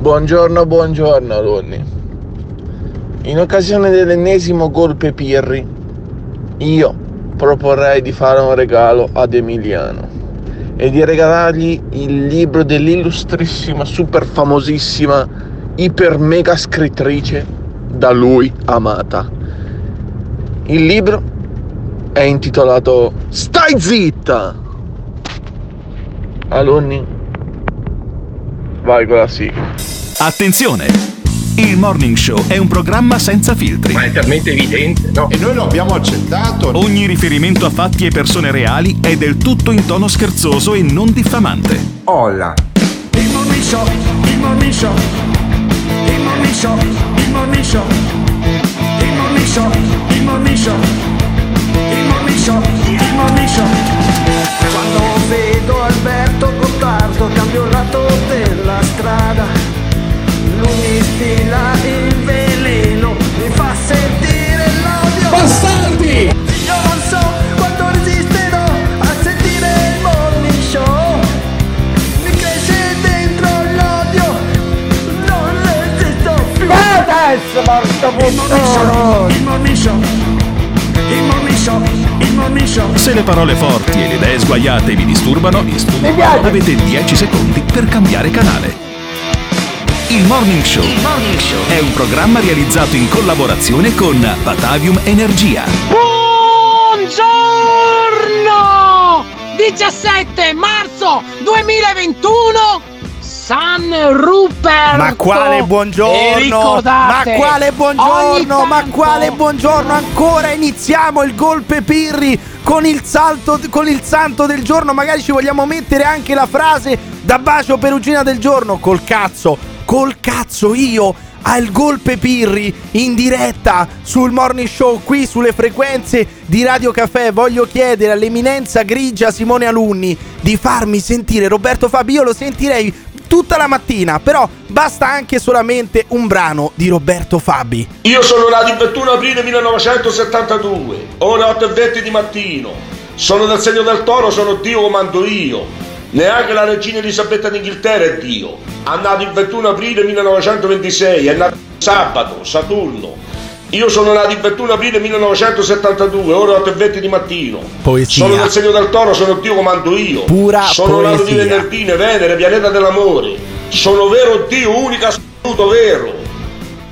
Buongiorno, buongiorno alunni. In occasione dell'ennesimo golpe Pirri, io proporrei di fare un regalo ad Emiliano e di regalargli il libro dell'illustrissima, super famosissima, iper mega scrittrice da lui amata. Il libro è intitolato Stai zitta! Alunni, vai con la sigla. Attenzione! Il Morning Show è un programma senza filtri. Ma è talmente evidente, no? E noi lo abbiamo accettato. Ogni riferimento a fatti e persone reali è del tutto in tono scherzoso e non diffamante. Olla. Il Morning Show, il Morning Show, il Morning Show, il Morning Show, il Morning Show, il Morning Show, il Morning Show, il Morning Show. Quando vedo Alberto Gottardo cambio il lato della strada. Lui mi stila il veleno, mi fa sentire l'odio. Bastardi! Io non so quanto resisterò a sentire il morning show. Mi cresce dentro l'odio, non resisto più. Adesso, morning show, il morning show, il morning show, il morning show. Se le parole forti e le idee sguaiate vi disturbano, avete 10 secondi per cambiare canale. Il Morning Show è un programma realizzato in collaborazione con Batavium Energia. Buongiorno! 17 marzo 2021 San Rupert Ma quale buongiorno? Ma quale buongiorno? Ma quale buongiorno? Ancora iniziamo il golpe Pirri con il salto con il santo del giorno. Magari ci vogliamo mettere anche la frase da bacio perugina del giorno. Col cazzo, col cazzo io al golpe Pirri in diretta sul morning show qui sulle frequenze di Radio Caffè. Voglio chiedere all'eminenza grigia Simone Alunni di farmi sentire Roberto Fabi. Io lo sentirei tutta la mattina, però basta anche solamente un brano di Roberto Fabi. Io sono nato il 21 aprile 1972, ore 8 e 20 di mattino. Sono del segno del toro, sono Dio comando io. Neanche la regina Elisabetta d'Inghilterra è Dio. Ha nato il 21 aprile 1926, è nato sabato, Saturno. Io sono nato il 21 aprile 1972, ore 8 e 20 di mattino. Poesia. Sono del segno del toro, sono Dio comando io. Pura sono nato di poesia. venerdì, Venere, pianeta dell'amore. Sono vero Dio, unico assoluto vero.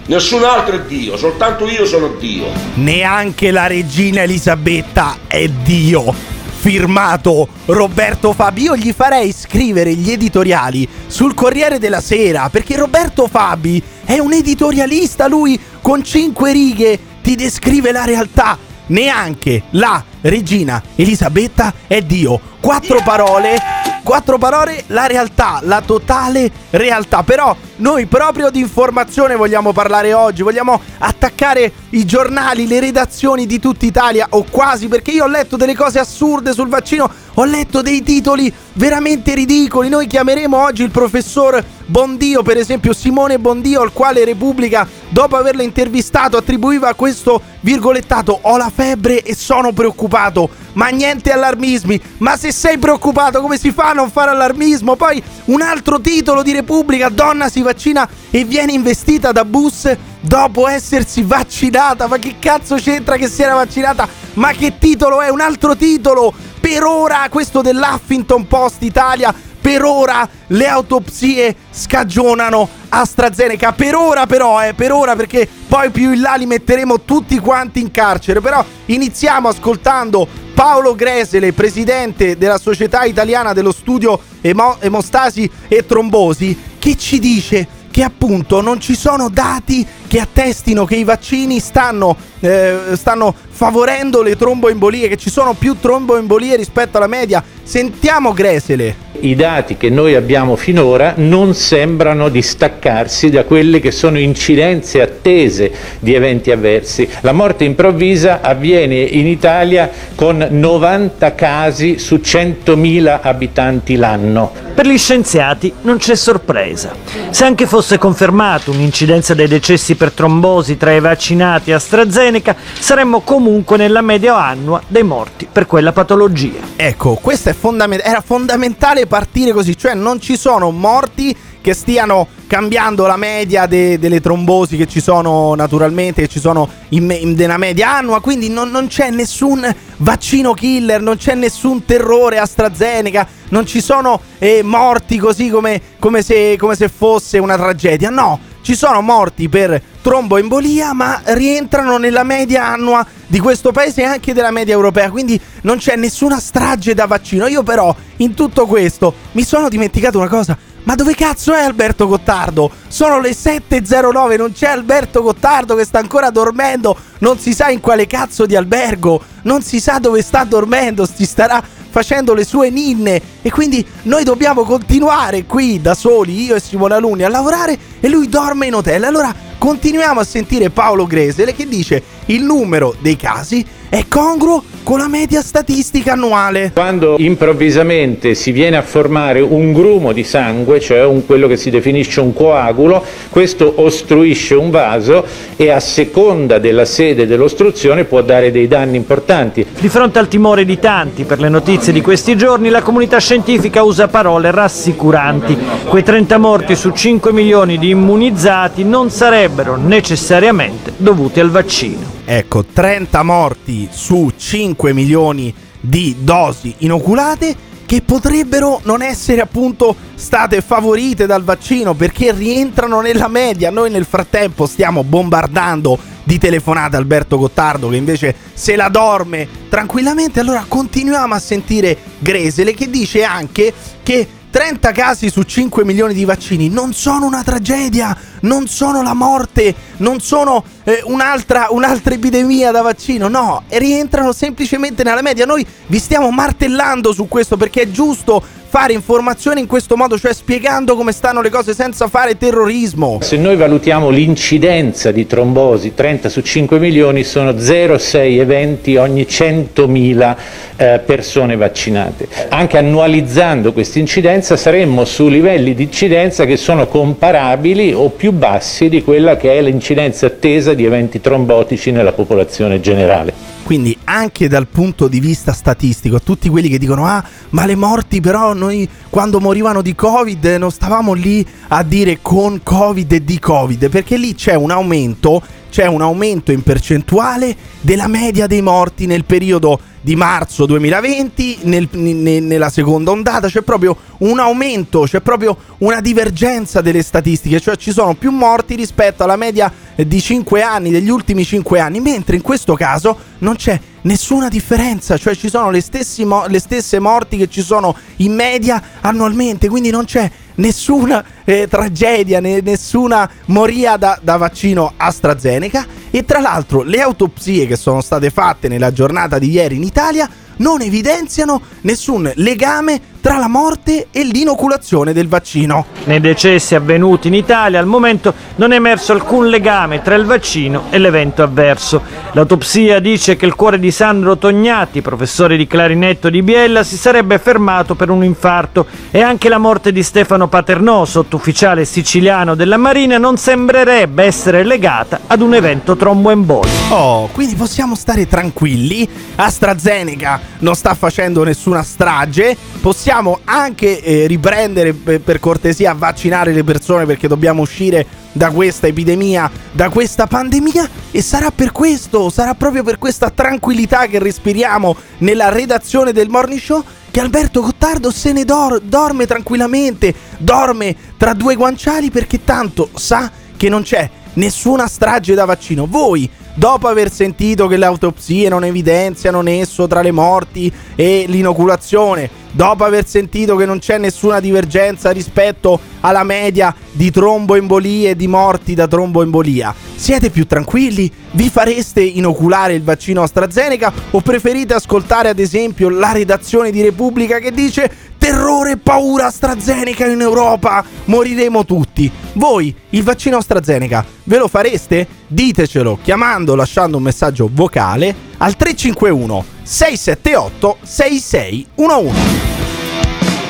Nessun altro è Dio, soltanto io sono Dio. Neanche la regina Elisabetta è Dio. Firmato Roberto Fabi. Io gli farei scrivere gli editoriali sul Corriere della Sera perché Roberto Fabi è un editorialista. Lui con cinque righe ti descrive la realtà. Neanche la regina Elisabetta è Dio. Quattro parole. Quattro parole, la realtà, la totale realtà. Però noi proprio di informazione vogliamo parlare oggi, vogliamo attaccare i giornali, le redazioni di tutta Italia o quasi, perché io ho letto delle cose assurde sul vaccino, ho letto dei titoli veramente ridicoli. Noi chiameremo oggi il professor Bondio, per esempio Simone Bondio, al quale Repubblica, dopo averlo intervistato, attribuiva questo virgolettato: Ho la febbre e sono preoccupato. Ma niente allarmismi. Ma se sei preoccupato, come si fa a non fare allarmismo? Poi un altro titolo di Repubblica: Donna si vaccina e viene investita da bus dopo essersi vaccinata. Ma che cazzo c'entra che si era vaccinata? Ma che titolo è? Un altro titolo. Per ora, questo dell'Huffington Post Italia. Per ora le autopsie scagionano AstraZeneca. Per ora, però, eh, per ora, perché poi più in là li metteremo tutti quanti in carcere. Però iniziamo ascoltando Paolo Gresele, presidente della Società Italiana dello Studio Emo- Emostasi e Trombosi, che ci dice che appunto non ci sono dati che attestino che i vaccini stanno, eh, stanno favorendo le tromboembolie, che ci sono più tromboembolie rispetto alla media. Sentiamo Gresele. I dati che noi abbiamo finora non sembrano distaccarsi da quelle che sono incidenze attese di eventi avversi. La morte improvvisa avviene in Italia con 90 casi su 100.000 abitanti l'anno. Per gli scienziati non c'è sorpresa. Se anche fosse confermata un'incidenza dei decessi per trombosi tra i vaccinati e AstraZeneca, saremmo comunque nella media annua dei morti per quella patologia. Ecco, questo è fondament- era fondamentale partire così, cioè non ci sono morti che stiano cambiando la media de- delle trombosi che ci sono naturalmente, che ci sono in, me- in nella media annua, quindi non, non c'è nessun vaccino killer, non c'è nessun terrore AstraZeneca, non ci sono eh, morti così come, come, se, come se fosse una tragedia, no, ci sono morti per tromboembolia, ma rientrano nella media annua di questo paese e anche della media europea, quindi non c'è nessuna strage da vaccino. Io però in tutto questo mi sono dimenticato una cosa. Ma dove cazzo è Alberto Gottardo? Sono le 7.09, non c'è Alberto Gottardo che sta ancora dormendo, non si sa in quale cazzo di albergo, non si sa dove sta dormendo, si starà facendo le sue ninne e quindi noi dobbiamo continuare qui da soli, io e Simone Alunni, a lavorare e lui dorme in hotel. Allora continuiamo a sentire Paolo Gresele che dice il numero dei casi è congruo con la media statistica annuale. Quando improvvisamente si viene a formare un grumo di sangue, cioè un, quello che si definisce un coagulo, questo ostruisce un vaso e a seconda della sede dell'ostruzione può dare dei danni importanti. Di fronte al timore di tanti per le notizie di questi giorni, la comunità scientifica usa parole rassicuranti. Quei 30 morti su 5 milioni di immunizzati non sarebbero necessariamente dovuti al vaccino. Ecco, 30 morti su 5 milioni di dosi inoculate che potrebbero non essere appunto state favorite dal vaccino perché rientrano nella media. Noi nel frattempo stiamo bombardando di telefonate Alberto Gottardo che invece se la dorme tranquillamente. Allora continuiamo a sentire Gresele che dice anche che 30 casi su 5 milioni di vaccini non sono una tragedia, non sono la morte, non sono eh, un'altra, un'altra epidemia da vaccino, no, rientrano semplicemente nella media. Noi vi stiamo martellando su questo perché è giusto fare informazione in questo modo, cioè spiegando come stanno le cose senza fare terrorismo. Se noi valutiamo l'incidenza di trombosi, 30 su 5 milioni sono 0,6 eventi ogni 100.000 eh, persone vaccinate. Anche annualizzando questa incidenza saremmo su livelli di incidenza che sono comparabili o più bassi di quella che è l'incidenza attesa di eventi trombotici nella popolazione generale. Quindi anche dal punto di vista statistico, tutti quelli che dicono ah ma le morti però noi quando morivano di covid non stavamo lì a dire con covid e di covid, perché lì c'è un aumento, c'è un aumento in percentuale della media dei morti nel periodo di marzo 2020 nel, ne, nella seconda ondata c'è proprio un aumento, c'è proprio una divergenza delle statistiche, cioè ci sono più morti rispetto alla media di 5 anni, degli ultimi 5 anni, mentre in questo caso non c'è nessuna differenza, cioè ci sono le, mo- le stesse morti che ci sono in media annualmente, quindi non c'è nessuna eh, tragedia, né, nessuna moria da, da, vaccino AstraZeneca. E tra l'altro le autopsie che sono state fatte nella giornata di ieri in Italia non evidenziano nessun legame tra la morte e l'inoculazione del vaccino. Nei decessi avvenuti in Italia al momento non è emerso alcun legame tra il vaccino e l'evento avverso. L'autopsia dice che il cuore di Sandro Tognati, professore di clarinetto di Biella, si sarebbe fermato per un infarto e anche la morte di Stefano Paternò, sottufficiale siciliano della Marina, non sembrerebbe essere legata ad un evento tromboembolico. Oh, quindi possiamo stare tranquilli? AstraZeneca non sta facendo nessuna strage, possiamo anche eh, riprendere per, cortesia a vaccinare le persone perché dobbiamo uscire da questa epidemia, da questa pandemia e sarà per questo, sarà proprio per questa tranquillità che respiriamo nella redazione del Morning Show che Alberto Gottardo se ne dor- dorme tranquillamente, dorme tra due guanciali perché tanto sa che non c'è nessuna strage da vaccino. Voi dopo aver sentito che le autopsie non evidenziano nesso tra le morti e l'inoculazione, dopo aver sentito che non c'è nessuna divergenza rispetto alla media di tromboembolie e di morti da tromboembolia, siete più tranquilli? Vi fareste inoculare il vaccino AstraZeneca o preferite ascoltare ad esempio la redazione di Repubblica che dice terrore e paura AstraZeneca in Europa, moriremo tutti. Voi il vaccino AstraZeneca ve lo fareste? Ditecelo chiamando o lasciando un messaggio vocale al 351 678 6611.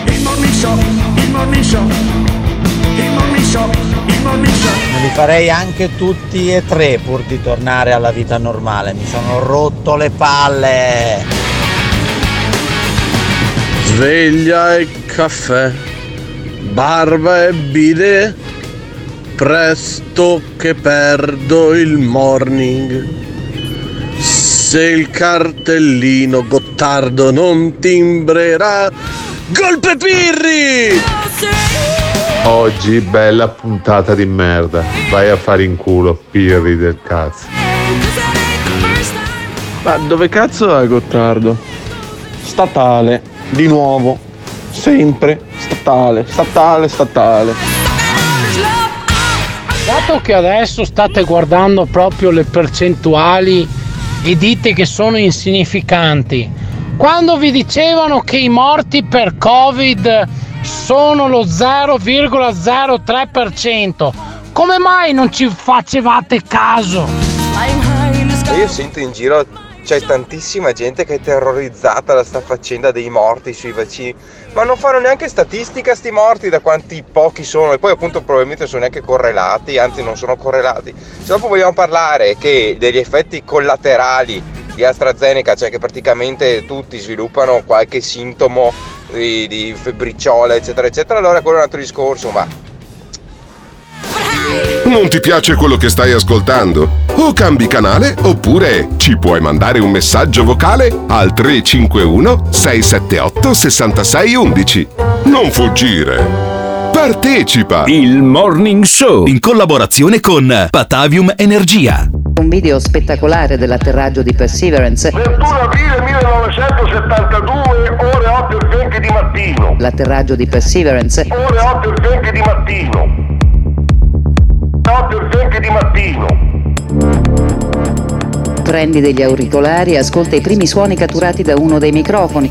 Il morning show, il morning show, il morning show, il morning show. Me li farei anche tutti e tre pur di tornare alla vita normale. Mi sono rotto le palle. Sveglia e caffè, barba e bide, presto che perdo il morning. Se il cartellino Gottardo non timbrerà, golpe pirri! Oggi bella puntata di merda. Vai a fare in culo, pirri del cazzo. Ma dove cazzo è Gottardo? Statale, di nuovo, sempre, statale, statale, statale. Dato che adesso state guardando proprio le percentuali e dite che sono insignificanti, quando vi dicevano che i morti per Covid sono lo 0,03%, come mai non ci facevate caso? Io sento in giro c'è tantissima gente che è terrorizzata da sta faccenda dei morti sui vaccini, ma non fanno neanche statistica sti morti da quanti pochi sono e poi appunto probabilmente sono neanche correlati, anzi non sono correlati. Se dopo vogliamo parlare che degli effetti collaterali di AstraZeneca, cioè che praticamente tutti sviluppano qualche sintomo di, di febbriciola eccetera eccetera, allora quello è un altro discorso, ma Non ti piace quello che stai ascoltando? O cambi canale oppure ci puoi mandare un messaggio vocale al 351 678 6611. Non fuggire. Partecipa! Il Morning Show in collaborazione con Patavium Energia. Un video spettacolare dell'atterraggio di Perseverance. 21 aprile 1972, ore 8 e 20 di mattino. L'atterraggio di Perseverance. Ore 8 e 20 di mattino. 8 e 20 di mattino. Prendi degli auricolari e ascolta i primi suoni catturati da uno dei microfoni.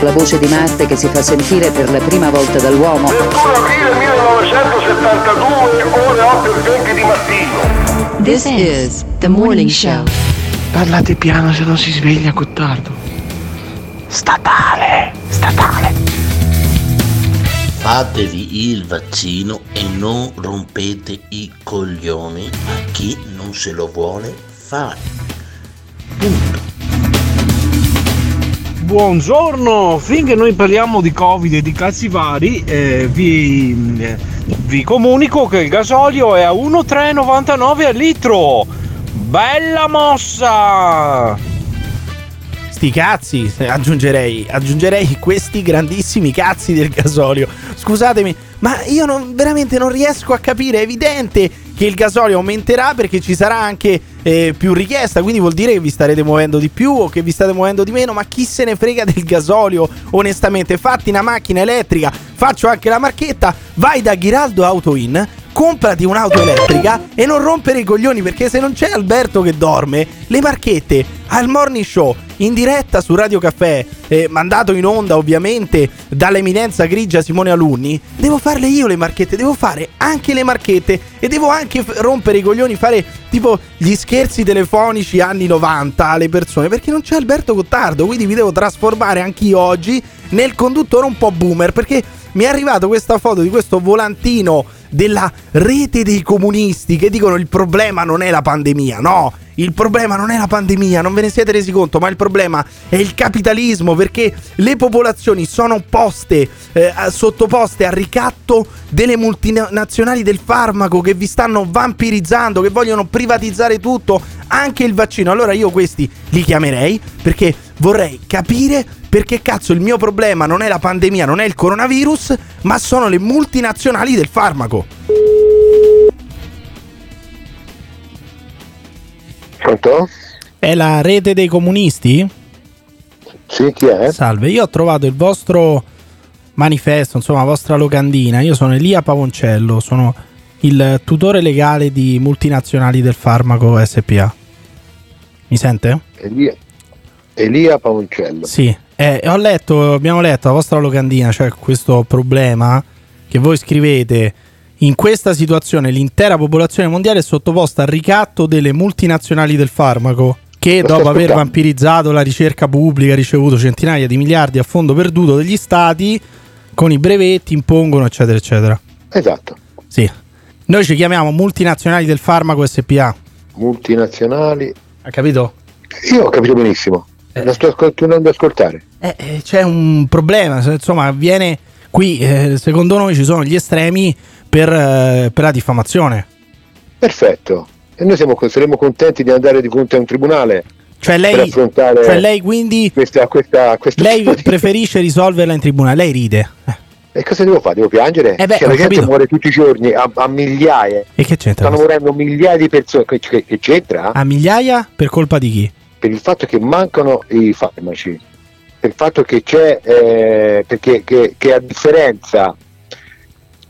La voce di Marte che si fa sentire per la prima volta dall'uomo. 21 aprile 1972, ore 8 e 20 di mattino. This is the morning show. Parlate piano se non si sveglia Gottardo. Statale, statale. Fatevi il vaccino e non rompete i coglioni a chi non se lo vuole fare. Buongiorno, finché noi parliamo di Covid e di cazzi vari, eh, vi, eh, vi comunico che il gasolio è a 1,399 al litro. Bella mossa! Sti cazzi, aggiungerei, aggiungerei questi grandissimi cazzi del gasolio. Scusatemi, ma io non, veramente non riesco a capire, è evidente che il gasolio aumenterà perché ci sarà anche eh, più richiesta, quindi vuol dire che vi starete muovendo di più o che vi state muovendo di meno, ma chi se ne frega del gasolio, onestamente, fatti una macchina elettrica, faccio anche la marchetta, vai da Ghiraldo Auto In, comprati un'auto elettrica e non rompere i coglioni perché se non c'è Alberto che dorme, le marchette al morning show in diretta su Radio Caffè, eh, mandato in onda ovviamente dall'eminenza grigia Simone Alunni, devo farle io le marchette, devo fare anche le marchette e devo anche f- rompere i coglioni, fare tipo gli scherzi telefonici anni 90 alle persone perché non c'è Alberto Gottardo, quindi mi devo trasformare anch'io oggi nel conduttore un po' boomer perché mi è arrivato questa foto di questo volantino della rete dei comunisti che dicono il problema non è la pandemia, no. Il problema non è la pandemia, non ve ne siete resi conto, ma il problema è il capitalismo perché le popolazioni sono poste, eh, sottoposte al ricatto delle multinazionali del farmaco che vi stanno vampirizzando, che vogliono privatizzare tutto, anche il vaccino. Allora io questi li chiamerei perché vorrei capire perché cazzo il mio problema non è la pandemia, non è il coronavirus, ma sono le multinazionali del farmaco. Pronto? È la rete dei comunisti? Sì, chi è? Salve, io ho trovato il vostro manifesto, insomma, la vostra locandina. Io sono Elia Pavoncello, sono il tutore legale di multinazionali del farmaco SPA. Mi sente? Elia, Elia Pavoncello. Sì, eh, ho letto, abbiamo letto la vostra locandina, cioè questo problema che voi scrivete. In questa situazione l'intera popolazione mondiale è sottoposta al ricatto delle multinazionali del farmaco che Lo dopo aver vampirizzato la ricerca pubblica ha ricevuto centinaia di miliardi a fondo perduto degli stati con i brevetti impongono eccetera eccetera. Esatto. Sì. Noi ci chiamiamo multinazionali del farmaco SPA. Multinazionali. Ha capito? Io ho capito benissimo. La sto continuando ad ascoltare. Eh, eh, c'è un problema, insomma, avviene qui, eh, secondo noi ci sono gli estremi per, eh, per la diffamazione. Perfetto. E noi siamo, saremo contenti di andare di fronte a un tribunale Cioè lei, cioè lei quindi questa, questa, questa lei preferisce risolverla in tribunale, lei ride. Eh, E cosa devo fare? Devo piangere? Eh beh, Cioè, la gente capito. muore tutti i giorni a, a migliaia. E che c'entra? Stanno morendo migliaia di persone. Che, che- che c'entra? A migliaia per colpa di chi? Per il fatto che mancano i farmaci. Per il fatto che c'è. eh, perché che, che a differenza,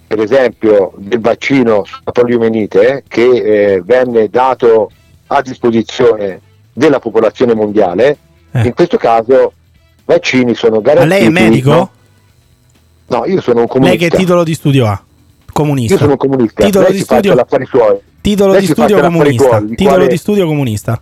per esempio, del vaccino sulla poliomielite eh, che eh, venne dato a disposizione della popolazione mondiale, in questo caso vaccini sono Eh. Ma garantiti. lei è medico? no? No, io sono un comunista. Lei che titolo di studio ha? Comunista. Io sono un comunista. Titolo Lei di studio-. Titolo Lei di studio comunista. Titolo quale- di studio comunista.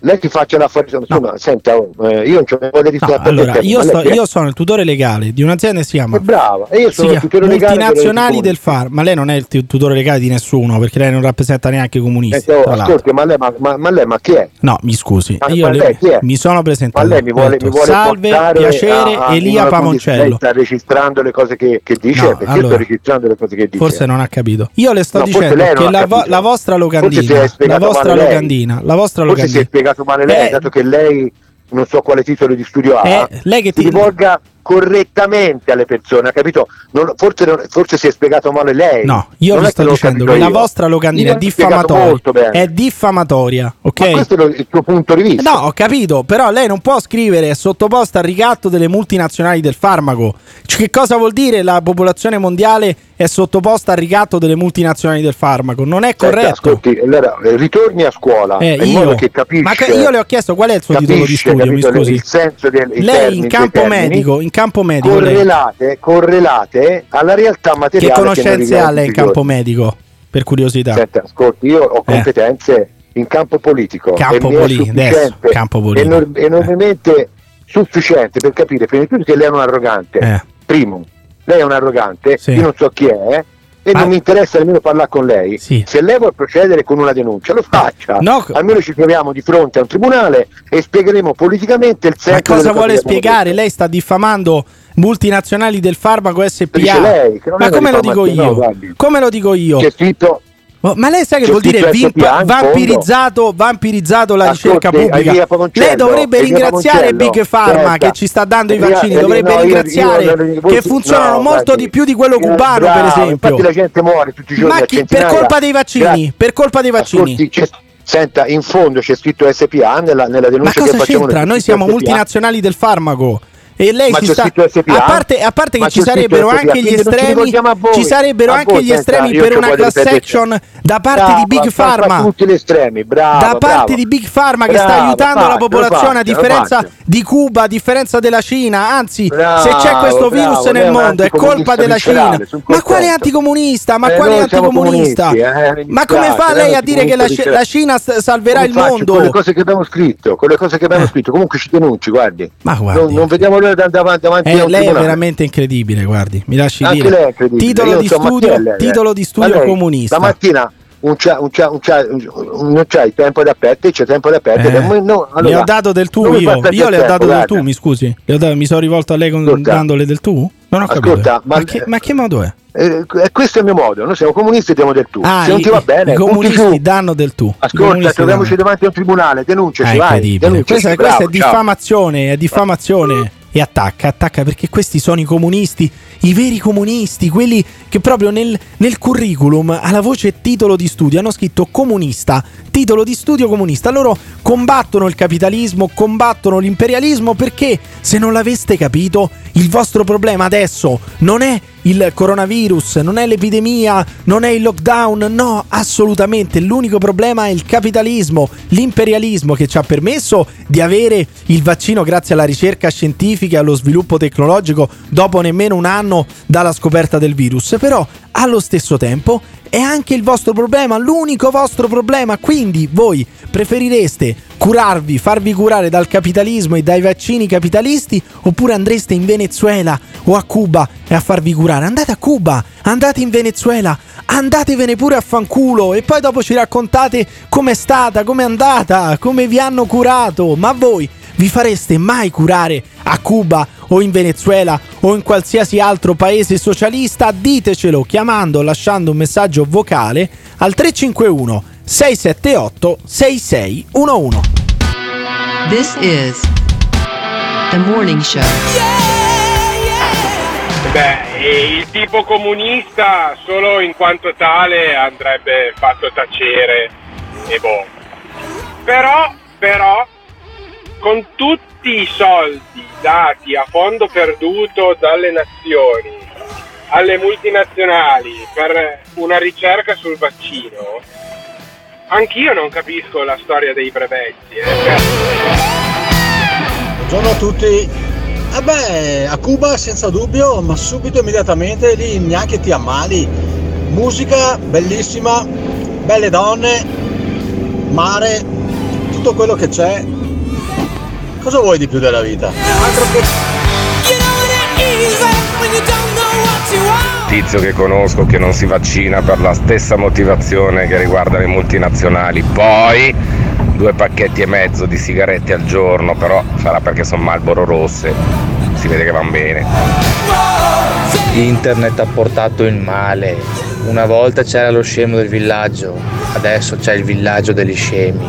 Lei si faccia l'affari suoi. Insomma, senta, oh, eh, io non c'ho voglia di No, allora, io, sto- io sono il tutore legale di un'azienda che si chiama È brava. E io sono il tutore legale multinazionali del farm. Ma lei non è il tutore legale di nessuno perché lei non rappresenta neanche i comunisti. Eh, oh, ascolti, ma lei, ma, ma- ma lei ma chi è? No, mi scusi, Ma- io le- mi sono presentato. Ma lei mi vuole, detto, mi vuole Salve, piacere, a- a- Elia una condizione- Lei sta registrando le cose che, che dice? No, perché io allora, sto registrando le cose che dice. Forse non ha capito. Io le sto No, dicendo che la, vo- la vostra locandina, la vostra locandina, la vostra locandina. Spiegato male lei, Eh, dato che lei non so quale titolo di studio ha. Eh, lei che si ti- rivolga correttamente alle persone, ha capito? Non- forse, non- forse si è spiegato male lei. No, io Non vi è sto dicendo che la vostra locandina è diffamatoria. È diffamatoria, ok? Ma questo è lo- il tuo punto di vista. No, ho capito, però lei non può scrivere è sottoposta al ricatto delle multinazionali del farmaco. Cioè, che cosa vuol dire la popolazione mondiale è sottoposta al ricatto delle multinazionali del farmaco? Non è Senta, corretto. ascolti, allora, eh, ritorni a scuola Eh, in modo che capisce. ma che- io le ho chiesto qual è il suo titolo di capisce, studio, mi capito, scusi. Il senso del i Lei in campo medico, in campo medico, correlate, correlate alla realtà che materiale. noi conoscenze viviamo ha lei in campo medico? Per curiosità. Senta, ascolti, io ho Eh. competenze in campo politico Campo mi poli- adesso, campo politico. enor- enormemente sufficiente per capire prima di tutto che lei è un arrogante. Eh. Primo, lei è un arrogante, Sì. io non so chi è e Ma- non mi interessa nemmeno parlare con lei. Sì. Se lei vuole procedere con una denuncia, lo faccia. No. Almeno ci troviamo di fronte a un tribunale e spiegheremo politicamente il senso Ma cosa vuole spiegare? Lei sta diffamando multinazionali del farmaco SPA. Ma come lo dico io? no, come lo dico io? C'è scritto Ma lei sa che C'è vuol dire scritto vimp- SPA in vampirizzato, vampirizzato la Ascolti, ricerca pubblica? Lei dovrebbe ringraziare Big Pharma senta. che ci sta dando i vaccini, dovrebbe no, ringraziare io- io- voi- che funzionano no, molto di più di quello eh, cubano, per esempio. Infatti la gente muore tutti i giorni Ma chi- per colpa dei vaccini, Grazie. per colpa dei vaccini. Ascolti, senta, in fondo c'è scritto SPA nella, nella Ma denuncia che cosa c'entra? Noi siamo SPA. multinazionali del farmaco. E lei Ma si sta a parte, a parte che ci sarebbero anche gli estremi ci sarebbero anche gli estremi per una class action da parte di Big Pharma tutti gli estremi, brava, da parte di Big Pharma che sta aiutando la popolazione a differenza di Cuba, a differenza della Cina. Anzi, se c'è questo virus nel mondo è colpa della Cina. Ma quale anticomunista? Ma Eh, quale anticomunista? eh, Ma come fa lei a dire che la, Cina salverà il mondo? Con le cose che abbiamo scritto, con le cose che abbiamo scritto, comunque ci denunci, guardi. Ma guardi. Non, non vediamo l'ora solo da- davanti, davanti a Eh, un lei è tribunale. veramente incredibile, guardi, mi lasci Anche dire. lei è incredibile. Titolo Io di studio, Mattia, titolo di studio lei, comunista. La mattina non c'hai tempo da perdere, c'è tempo da perdere. Eh, no, le allora, ho dato del tu io. Io le ho tempo, dato del guarda. tu, mi scusi. Le dato- mi sono rivolto a lei con, Ascolta. dandole del tu? Non ho capito. Ascolta, ma, ma- che, ma che modo è? Eh, questo è il mio modo, noi siamo comunisti e diamo del tu. Ah, Se non ti va bene, i comunisti danno del tu. Ascolta, troviamoci davanti a un tribunale, denunciaci, Ah, vai. denunciaci, Questa, questa è bravo, diffamazione, è diffamazione. E attacca, attacca perché questi sono i comunisti, i veri comunisti, quelli che proprio nel, nel curriculum alla voce titolo di studio hanno scritto comunista, titolo di studio comunista. Loro combattono il capitalismo, combattono l'imperialismo perché se non l'aveste capito, il vostro problema adesso non è il coronavirus, non è l'epidemia, non è il lockdown, no, assolutamente. L'unico problema è il capitalismo, l'imperialismo che ci ha permesso di avere il vaccino grazie alla ricerca scientifica e allo sviluppo tecnologico dopo nemmeno un anno dalla scoperta del virus. Però allo stesso tempo è anche il vostro problema, l'unico vostro problema. Quindi voi preferireste curarvi, farvi curare dal capitalismo e dai vaccini capitalisti oppure andreste in Venezuela o a Cuba e a farvi curare? Andate a Cuba, andate in Venezuela, andatevene pure a fanculo e poi dopo ci raccontate com'è stata, com'è andata, come vi hanno curato. Ma voi vi fareste mai curare a Cuba o in Venezuela o in qualsiasi altro paese socialista? Ditecelo chiamando o lasciando un messaggio vocale al 351 678 6611. This is the morning show. Beh, e il tipo comunista solo in quanto tale andrebbe fatto tacere e boh. Però, però, con tutti i soldi dati a fondo perduto dalle nazioni alle multinazionali per una ricerca sul vaccino, anch'io non capisco la storia dei brevetti. eh. Buongiorno a tutti. Eh beh, a Cuba senza dubbio, ma subito immediatamente lì neanche ti ammali. Musica bellissima, belle donne, mare, tutto quello che c'è. Cosa vuoi di più della vita? Tizio che conosco che non si vaccina per la stessa motivazione che riguarda le multinazionali. Poi due pacchetti e mezzo di sigarette al giorno, però sarà perché sono Marlboro rosse. Si vede che van bene. Internet ha portato il male. Una volta c'era lo scemo del villaggio, adesso c'è il villaggio degli scemi.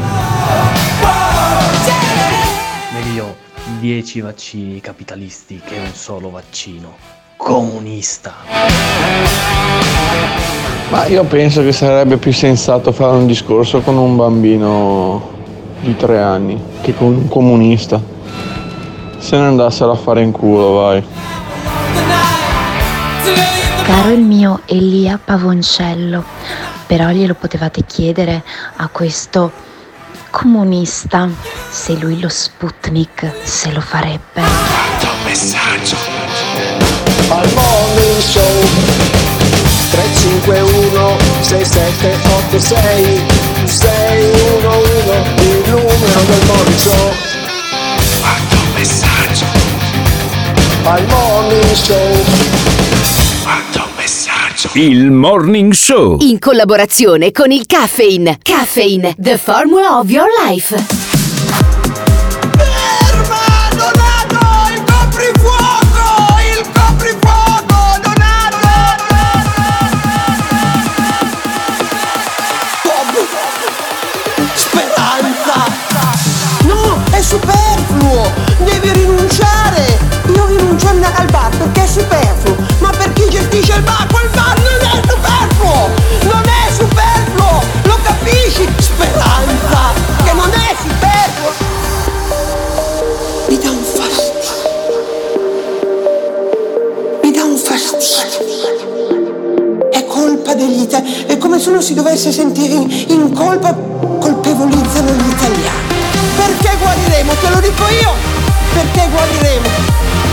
Meglio 10 vaccini capitalisti che un solo vaccino comunista. Ma io penso che sarebbe più sensato fare un discorso con un bambino di tre anni che con un comunista. Se ne andassero a fare in culo, vai. Caro il mio Elia Pavoncello, però glielo potevate chiedere a questo comunista. Se lui lo Sputnik se lo farebbe. messaggio. Al morning show. 351 6786 611 il numero del morning show. Quanto messaggio. Al morning show. quanto Il Morning Show. In collaborazione con il Caffeine. Caffeine, the formula of your life. il coprifuoco il coprifuoco Donato Speranza! No, è superfluo! Devi rinunciare! Io rinuncio ad andare al bar perché è superfluo! Degli italiani! È come se uno si dovesse sentire in, in colpa colpevolizzano gli italiani! Perché guariremo? Te lo dico io! Perché guariremo?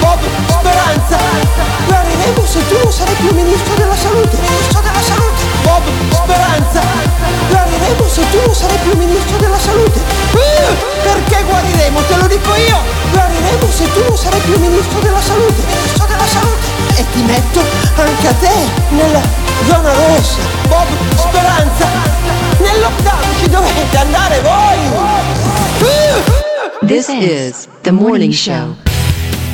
Bob, Speranza! Guariremo se tu non sarai più ministro della salute! Ministro della salute! Bob, Speranza! Guariremo se tu non sarai più ministro della salute! Uh, perché guariremo? Te lo dico io! Guariremo se tu non sarai più ministro della salute, ministro della salute. E ti metto anche a te nella zona rossa. Bob Speranza, nel lockdown ci dovete andare voi. This is the morning show.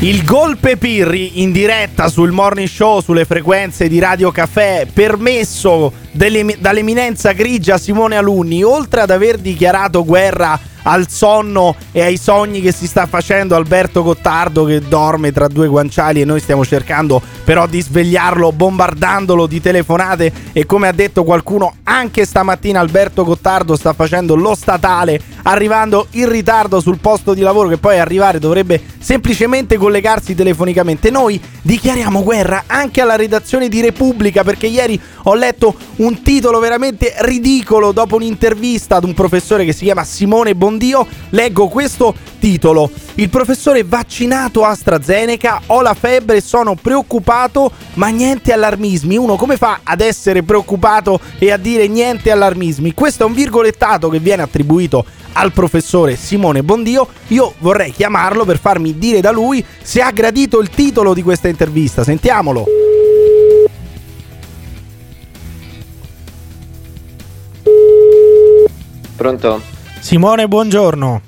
Il golpe Pirri in diretta sul morning show sulle frequenze di Radio Caffè, permesso dall'eminenza grigia Simone Alunni, oltre ad aver dichiarato guerra al sonno e ai sogni che si sta facendo Alberto Gottardo che dorme tra due guanciali e noi stiamo cercando però di svegliarlo bombardandolo di telefonate e come ha detto qualcuno anche stamattina Alberto Gottardo sta facendo lo statale arrivando in ritardo sul posto di lavoro che poi arrivare dovrebbe semplicemente collegarsi telefonicamente. Noi dichiariamo guerra anche alla redazione di Repubblica perché ieri ho letto un titolo veramente ridicolo dopo un'intervista ad un professore che si chiama Simone Bondio. Leggo questo titolo. Il professore vaccinato AstraZeneca, ho la febbre, sono preoccupato, ma niente allarmismi. Uno come fa ad essere preoccupato e a dire niente allarmismi? Questo è un virgolettato che viene attribuito al professore Simone Bondio. Io vorrei chiamarlo per farmi dire da lui se ha gradito il titolo di questa intervista. Sentiamolo. Pronto? Simone, buongiorno.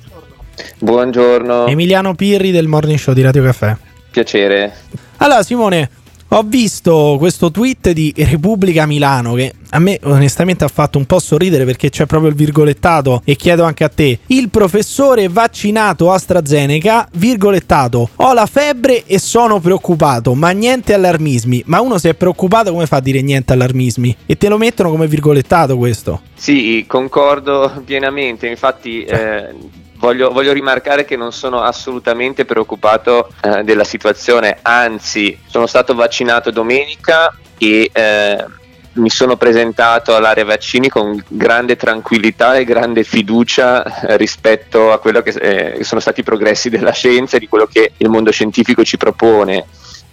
Buongiorno. Emiliano Pirri del Morning Show di Radio Caffè. Piacere. Allora, Simone, ho visto questo tweet di Repubblica Milano che a me onestamente ha fatto un po' sorridere perché c'è proprio il virgolettato e chiedo anche a te. Il professore vaccinato AstraZeneca, virgolettato, ho la febbre e sono preoccupato, ma niente allarmismi. Ma uno se è preoccupato come fa a dire niente allarmismi? E te lo mettono come virgolettato questo. Sì, concordo pienamente. Infatti, eh, voglio, voglio rimarcare che non sono assolutamente preoccupato eh, della situazione. Anzi, sono stato vaccinato domenica e eh, mi sono presentato all'area vaccini con grande tranquillità e grande fiducia eh, rispetto a quello che eh, sono stati i progressi della scienza e di quello che il mondo scientifico ci propone.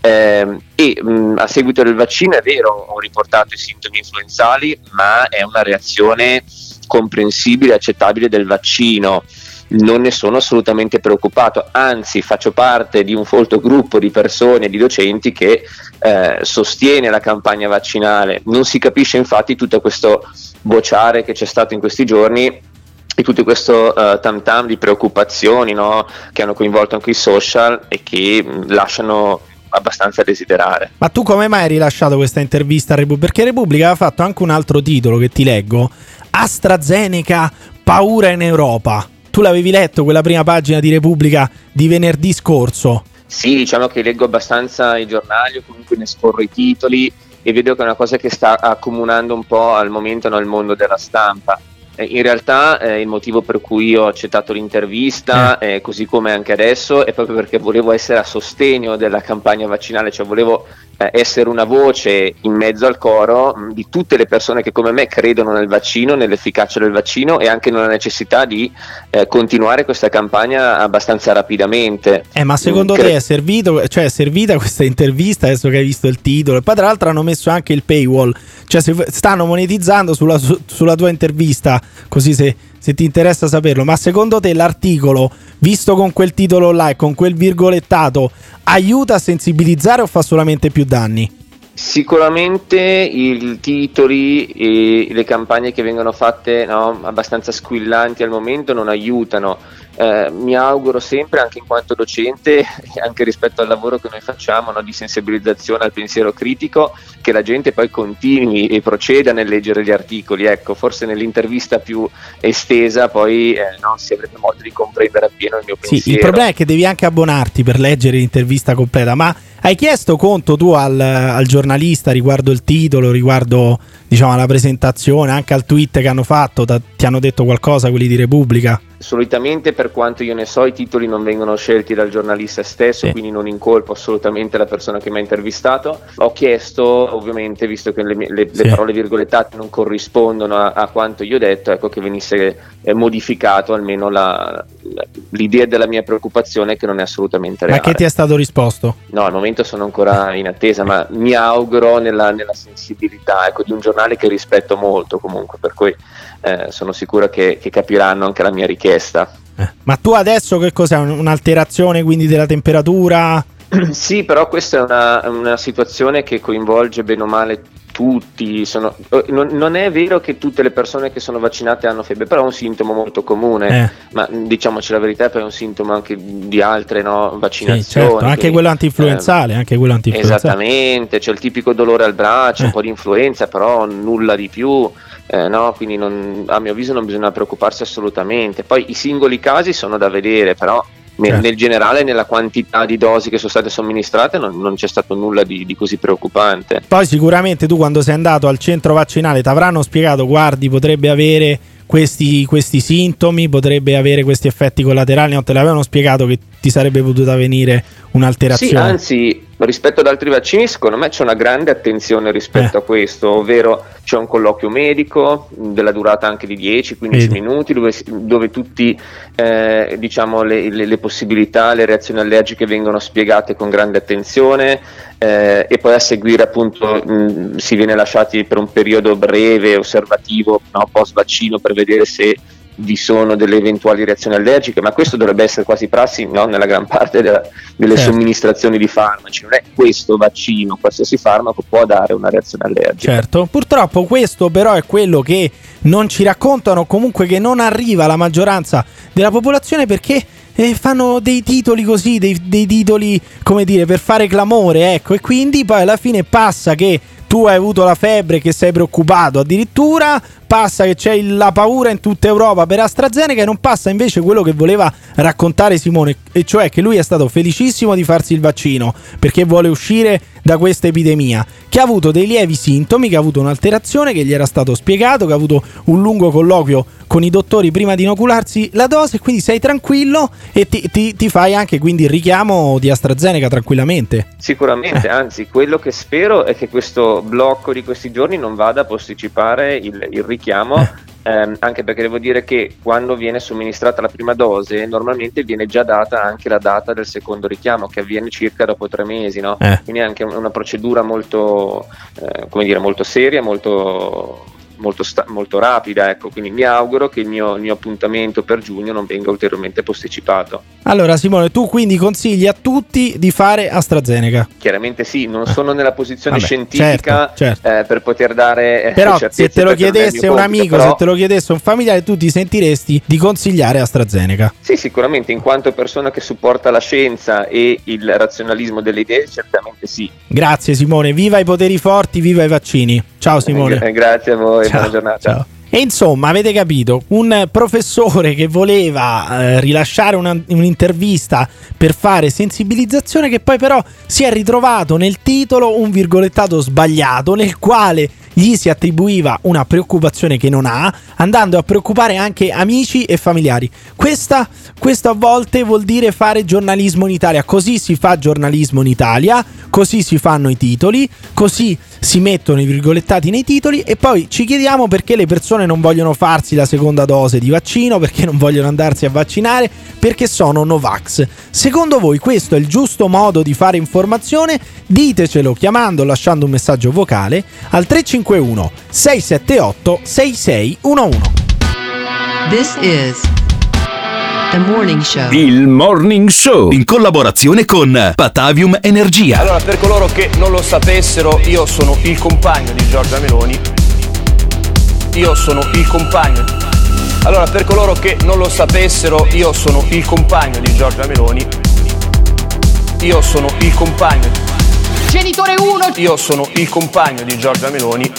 Eh, e mh, a seguito del vaccino è vero, ho riportato i sintomi influenzali, ma è una reazione comprensibile e accettabile del vaccino. Non ne sono assolutamente preoccupato, anzi faccio parte di un folto gruppo di persone di docenti che eh, sostiene la campagna vaccinale. Non si capisce infatti tutto questo vociare che c'è stato in questi giorni e tutto questo uh, tam tam di preoccupazioni no, che hanno coinvolto anche i social e che mh, lasciano abbastanza a desiderare. Ma tu come mai hai rilasciato questa intervista a Repubblica? Perché Repubblica aveva fatto anche un altro titolo che ti leggo. AstraZeneca, paura in Europa. Tu l'avevi letto quella prima pagina di Repubblica di venerdì scorso? Sì, diciamo che leggo abbastanza i giornali o comunque ne scorro i titoli e vedo che è una cosa che sta accomunando un po' al momento nel mondo della stampa. Eh, in realtà eh, il motivo per cui ho accettato l'intervista, eh, così come anche adesso, è proprio perché volevo essere a sostegno della campagna vaccinale, cioè volevo eh, essere una voce in mezzo al coro mh, di tutte le persone che come me credono nel vaccino, nell'efficacia del vaccino e anche nella necessità di eh, continuare questa campagna abbastanza rapidamente. Eh, ma secondo Mm, te cre- è, servito, cioè è servita questa intervista adesso che hai visto il titolo? E poi tra l'altro hanno messo anche il paywall, cioè se stanno monetizzando sulla, su- sulla tua intervista, così se, se ti interessa saperlo. Ma secondo te l'articolo, visto con quel titolo là e con quel virgolettato, aiuta a sensibilizzare o fa solamente più danni? Sicuramente i titoli e le campagne che vengono fatte no, abbastanza squillanti al momento non aiutano. Eh, mi auguro sempre, anche in quanto docente, e anche rispetto al lavoro che noi facciamo no, di sensibilizzazione al pensiero critico, che la gente poi continui e proceda nel leggere gli articoli. Ecco, forse nell'intervista più estesa poi eh, no, si avrebbe modo di comprendere appieno il mio Sì, pensiero. il problema è che devi anche abbonarti per leggere l'intervista completa, ma hai chiesto conto tu al, al giornalista riguardo il titolo, riguardo diciamo alla presentazione, anche al tweet che hanno fatto, ti hanno detto qualcosa quelli di Repubblica? Solitamente, per quanto io ne so, i titoli non vengono scelti dal giornalista stesso, quindi non incolpo assolutamente la persona che mi ha intervistato. Ho chiesto, ovviamente, visto che le, mie- le- le Sì. parole virgolettate non corrispondono a, a quanto io ho detto, ecco che venisse eh, modificato almeno la- la- l'idea della mia preoccupazione, che non è assolutamente Ma reale. che ti è stato risposto? No, al momento sono ancora in attesa, ma mi auguro nella, nella sensibilità ecco, di un giornale che rispetto molto comunque, per cui eh, sono sicuro che, che capiranno anche la mia richiesta. Ma tu adesso che cos'è? Un- Un'alterazione quindi della temperatura? Sì, però questa è una, una situazione che coinvolge bene o male tutti. Sono- eh, non, non è vero che tutte le persone che sono vaccinate hanno febbre, però è un sintomo molto comune. Eh. Ma mh, diciamoci la verità, poi è un sintomo anche di altre no, Sì, vaccinazioni. certo, anche quello antinfluenzale, anche quello eh, antinfluenzale. Esattamente, c'è il tipico dolore al braccio, Eh. un po' di influenza, però nulla di più. eh, no, quindi non- a mio avviso non bisogna preoccuparsi assolutamente. Poi i singoli casi sono da vedere, però nel, Certo. nel generale, nella quantità di dosi che sono state somministrate, non, non c'è stato nulla di, di così preoccupante. Poi sicuramente tu quando sei andato al centro vaccinale ti avranno spiegato, guardi, potrebbe avere questi, questi sintomi, potrebbe avere questi effetti collaterali, non te l'avevano spiegato che ti sarebbe potuta venire Sì, un'alterazione. anzi, rispetto ad altri vaccini, secondo me c'è una grande attenzione rispetto Eh. a questo, ovvero c'è un colloquio medico della durata anche di 10-15 Vedi. minuti, dove, dove tutti eh, diciamo, le, le- le possibilità, le reazioni allergiche vengono spiegate con grande attenzione. eh, e poi a seguire appunto mh, si viene lasciati per un periodo breve osservativo no, post vaccino per vedere se vi sono delle eventuali reazioni allergiche, ma questo dovrebbe essere quasi prassi no, nella gran parte della- delle Certo. somministrazioni di farmaci. Non è questo vaccino, qualsiasi farmaco può dare una reazione allergica. Certo, purtroppo questo però è quello che non ci raccontano, comunque che non arriva alla maggioranza della popolazione perché eh, fanno dei titoli così, dei, dei titoli come dire per fare clamore, ecco, e quindi poi alla fine passa che tu hai avuto la febbre, che sei preoccupato addirittura, passa che c'è la paura in tutta Europa per AstraZeneca e non passa invece quello che voleva raccontare Simone, e cioè che lui è stato felicissimo di farsi il vaccino perché vuole uscire da questa epidemia, che ha avuto dei lievi sintomi, che ha avuto un'alterazione, che gli era stato spiegato, che ha avuto un lungo colloquio con i dottori prima di inocularsi la dose, quindi sei tranquillo e ti, ti- ti fai anche quindi il richiamo di AstraZeneca tranquillamente. Sicuramente, anzi, quello che spero è che questo blocco di questi giorni non vada a posticipare il, il richiamo. ehm, anche perché devo dire che quando viene somministrata la prima dose normalmente viene già data anche la data del secondo richiamo che avviene circa dopo tre mesi no? Eh. quindi è anche una procedura molto, eh, come dire, molto seria molto, molto, sta- molto rapida ecco. quindi mi auguro che il mio, il mio appuntamento per giugno non venga ulteriormente posticipato Allora Simone, tu quindi consigli a tutti di fare AstraZeneca. Chiaramente sì, non sono nella posizione Vabbè, scientifica certo, eh, per poter dare eh, Però se te lo chiedesse un compito, amico, però- se te lo chiedesse un familiare, tu ti sentiresti di consigliare AstraZeneca. Sì, sicuramente, in quanto persona che supporta la scienza e il razionalismo delle idee, certamente sì. Grazie Simone, viva i poteri forti, viva i vaccini. Ciao Simone. Eh, grazie a voi, Ciao, buona giornata. ciao. E insomma, avete capito, un professore che voleva eh, rilasciare una- un'intervista per fare sensibilizzazione che poi però si è ritrovato nel titolo un virgolettato sbagliato nel quale gli si attribuiva una preoccupazione che non ha, andando a preoccupare anche amici e familiari. Questa, questo a volte vuol dire fare giornalismo in Italia. Così si fa giornalismo in Italia, così si fanno i titoli, così si mettono i virgolettati nei titoli e poi ci chiediamo perché le persone non vogliono farsi la seconda dose di vaccino, perché non vogliono andarsi a vaccinare, perché sono Novax. Secondo voi questo è il giusto modo di fare informazione? Ditecelo chiamando o lasciando un messaggio vocale al 351 678 6611. This is morning show. Il Morning Show in collaborazione con Patavium Energia. Allora, per coloro che non lo sapessero, io sono il compagno di Giorgia Meloni. Io sono il compagno. Allora, per coloro che non lo sapessero, io sono il compagno di Giorgia Meloni. Io sono il compagno. Genitore 1, Io sono il compagno di Giorgia Meloni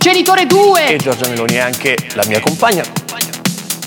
genitore e 2, Giorgia Meloni è anche la mia compagna.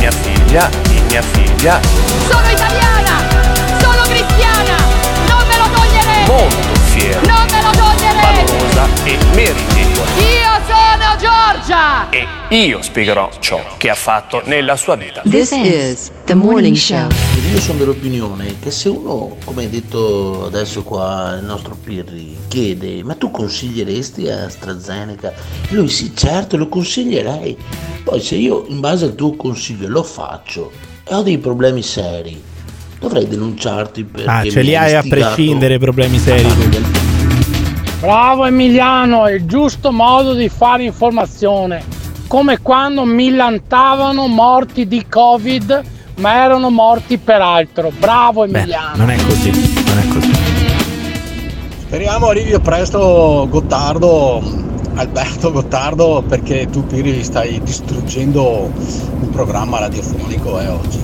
mia figlia, di mia figlia. Sono italiana, sono cristiana, non me lo toglierete! Molto fiera, non me lo toglierete! Valorosa e merita Giorgia! E io spiegherò ciò che ha fatto nella sua vita. This is the morning show. Io sono dell'opinione che se uno, come hai detto adesso qua il nostro Pirri, chiede ma tu consiglieresti AstraZeneca? Lui sì, certo, lo consiglierei. Poi se io in base al tuo consiglio lo faccio e ho dei problemi seri, dovrei denunciarti perché Ah, ce li hai a prescindere problemi seri. Bravo Emiliano, è il giusto modo di fare informazione. Come quando millantavano morti di Covid, ma erano morti per altro. Bravo Emiliano. Non è così, non è così. Speriamo arrivi presto Gottardo, Alberto Gottardo, perché tu Piri stai distruggendo un programma radiofonico eh, oggi.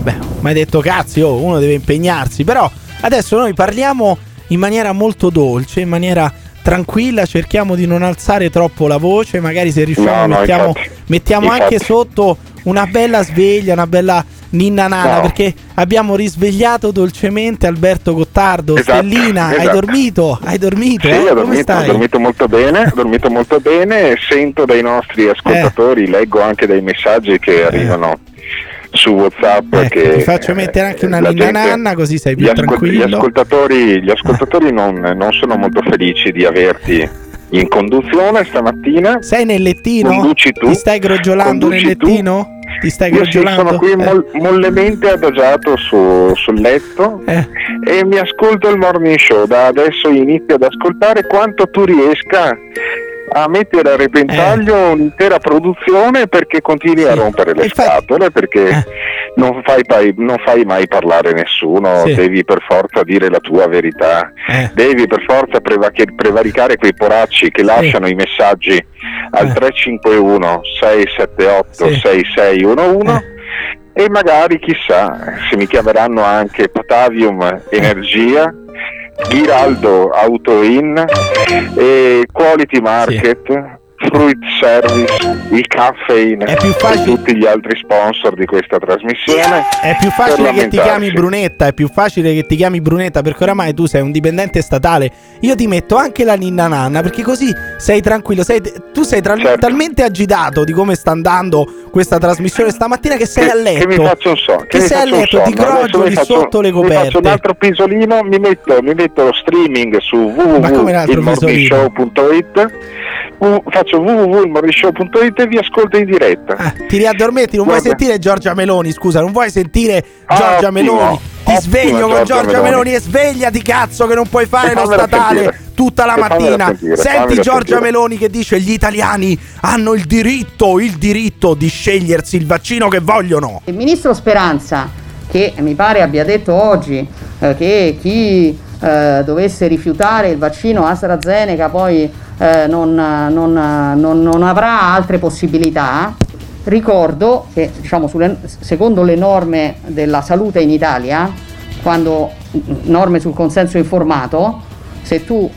Beh, ma hai detto cazzi, oh, uno deve impegnarsi. Però adesso noi parliamo in maniera molto dolce, in maniera tranquilla, cerchiamo di non alzare troppo la voce, magari se riusciamo No, no, mettiamo, infatti. mettiamo Infatti. anche sotto una bella sveglia, una bella ninna nana, No. perché abbiamo risvegliato dolcemente Alberto Gottardo. Esatto, Stellina, hai esatto. dormito? Hai dormito? Sì, eh? ho Come dormito, ho dormito molto bene, ho dormito molto bene, sento dai nostri ascoltatori, leggo anche dei messaggi che arrivano su WhatsApp Ecco, che ti faccio mettere anche una ninna gente- nanna così sei gli, più gli tranquillo. ascoltatori, gli ascoltatori non, non sono molto felici di averti in conduzione stamattina. Sei nel lettino? Conduci tu. Ti stai crogiolando nel tu. lettino? Ti stai Io crogiolando? sono qui Eh. mol- mollemente adagiato su- sul letto Eh. e mi ascolto il morning show. Da adesso inizio ad ascoltare quanto tu riesca a mettere a repentaglio un'intera produzione perché continui a rompere le scatole, perché non, fai non fai mai parlare nessuno, Sì. devi per forza dire la tua verità, Eh. devi per forza preva- prevaricare quei poracci che lasciano i messaggi al 351 678 6611 e magari chissà se mi chiameranno anche Potavium Energia, Giraldo Autoin e Quality Market. Fruit Service, il Caffeine e tutti gli altri sponsor di questa trasmissione. È più facile che ti chiami Brunetta, è più facile che ti chiami Brunetta perché oramai tu sei un dipendente statale. Io ti metto anche la ninna nanna perché così sei tranquillo. sei- tu sei tra- Certo. talmente agitato di come sta andando questa trasmissione stamattina che sei Che- a letto. Che mi faccio un sonno. Che mi sei a letto, ti crogioli sotto le Mi faccio un coperte. altro pisolino, mi metto, mi metto lo streaming su Ma faccio www.ilmorningshow.it e vi ascolto in diretta. Ti riaddormenti, non vuoi Guarda. sentire Giorgia Meloni, scusa, non vuoi sentire Ah, Giorgia ottimo, Meloni. Ti ottimo, sveglio con Giorgia Meloni. Meloni e svegliati cazzo che non puoi fare lo statale sentire. tutta la E mattina. sentire, Senti Giorgia sentire. Meloni che dice gli italiani hanno il diritto, il diritto di scegliersi il vaccino che vogliono. Il ministro Speranza, che mi pare abbia detto oggi eh, che chi eh, dovesse rifiutare il vaccino AstraZeneca poi eh, non, non- non- non avrà altre possibilità, ricordo che diciamo, sulle- secondo le norme della salute in Italia, quando norme sul consenso informato, se tu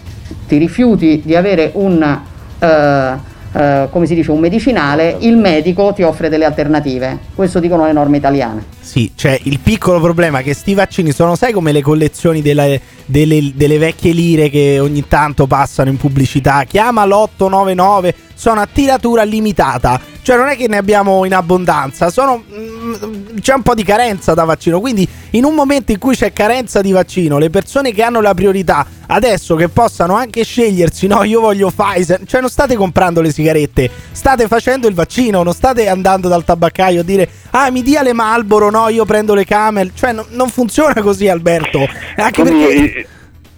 ti rifiuti di avere un, eh, eh, come si dice, un medicinale, il medico ti offre delle alternative. Questo dicono le norme italiane. Sì, c'è il piccolo problema che sti vaccini sono, sai come le collezioni della- delle, delle vecchie lire che ogni tanto passano in pubblicità? Chiama l'899, sono a tiratura limitata. Cioè non è che ne abbiamo in abbondanza, sono, mm, c'è un po' di carenza da vaccino. Quindi in un momento in cui c'è carenza di vaccino, le persone che hanno la priorità adesso che possano anche scegliersi, no, io voglio Pfizer, cioè non state comprando le sigarette, state facendo il vaccino, non state andando dal tabaccaio a dire "Ah, mi dia le Marlboro, no, io prendo le Camel". Cioè no- non funziona così, Alberto. Anche perché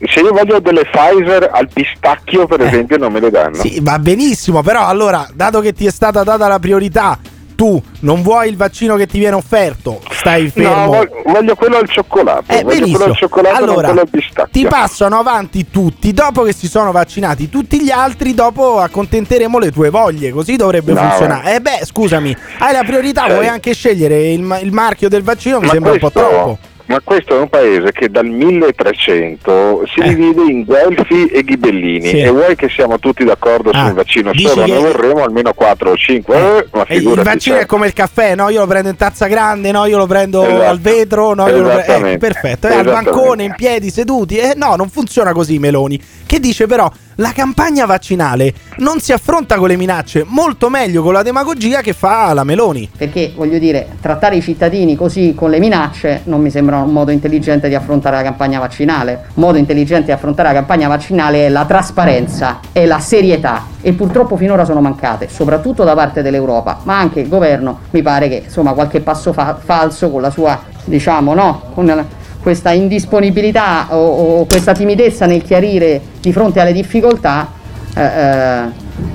se io voglio delle Pfizer al pistacchio, per esempio, non me le danno. Eh. Sì, va benissimo, però allora, dato che ti è stata data la priorità, tu non vuoi il vaccino che ti viene offerto, stai fermo. No, voglio, quello al cioccolato. Eh, voglio quello benissimo. al cioccolato, allora, quello al pistacchio. ti passano avanti tutti. Dopo che si sono vaccinati tutti gli altri, dopo accontenteremo le tue voglie. Così dovrebbe No, funzionare. Eh beh, scusami, hai la priorità, Cioè- vuoi anche scegliere il, il marchio del vaccino? Mi Ma sembra un po' troppo. Ma questo è un paese che dal 1300 si divide in Guelfi e Ghibellini Sì. e vuoi che siamo tutti d'accordo Ah, sul vaccino solo, che- ne vorremmo almeno 4 o 5, eh, ma E il vaccino cioè. è come il caffè, no? Io lo prendo in tazza grande, no? Io lo prendo Esatto. al vetro, no? Io lo pre- Esattamente. eh, perfetto, al bancone, in piedi, seduti. Eh, no, non funziona così, Meloni. Che dice però, la campagna vaccinale non si affronta con le minacce, molto meglio con la demagogia che fa la Meloni. Perché voglio dire, trattare i cittadini così con le minacce non mi sembra un modo intelligente di affrontare la campagna vaccinale. Un modo intelligente di affrontare la campagna vaccinale è la trasparenza, è la serietà e purtroppo finora sono mancate, soprattutto da parte dell'Europa, ma anche il governo mi pare che insomma qualche passo fa- falso con la sua, diciamo, no, con la- questa indisponibilità o, o questa timidezza nel chiarire di fronte alle difficoltà, eh, eh,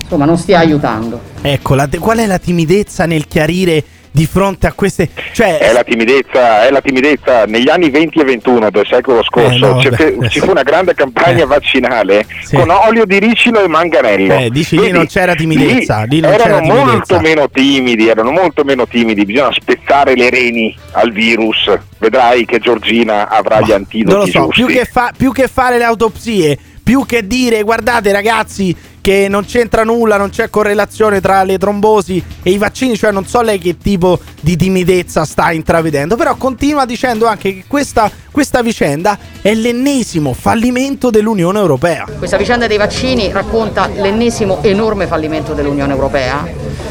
insomma, non stia aiutando. Ecco, la- qual è la timidezza nel chiarire di fronte a queste... Cioè, È la, timidezza, è la timidezza negli anni 20 e 21 del secolo scorso Eh, no, ci, vabbè. fe- ci fu una grande campagna vaccinale Sì. con olio di ricino e manganello Eh, dici lì Vedi, non c'era timidezza, lì non erano c'era timidezza. molto meno timidi erano molto meno timidi bisogna spezzare le reni al virus vedrai che Giorgina avrà gli antidoti Non lo so, più che, fa- più che fare le autopsie, più che dire guardate ragazzi che non c'entra nulla, non c'è correlazione tra le trombosi e i vaccini, cioè non so lei che tipo di timidezza sta intravedendo, però continua dicendo anche che questa, questa vicenda è l'ennesimo fallimento dell'Unione Europea. Questa vicenda dei vaccini racconta l'ennesimo enorme fallimento dell'Unione Europea,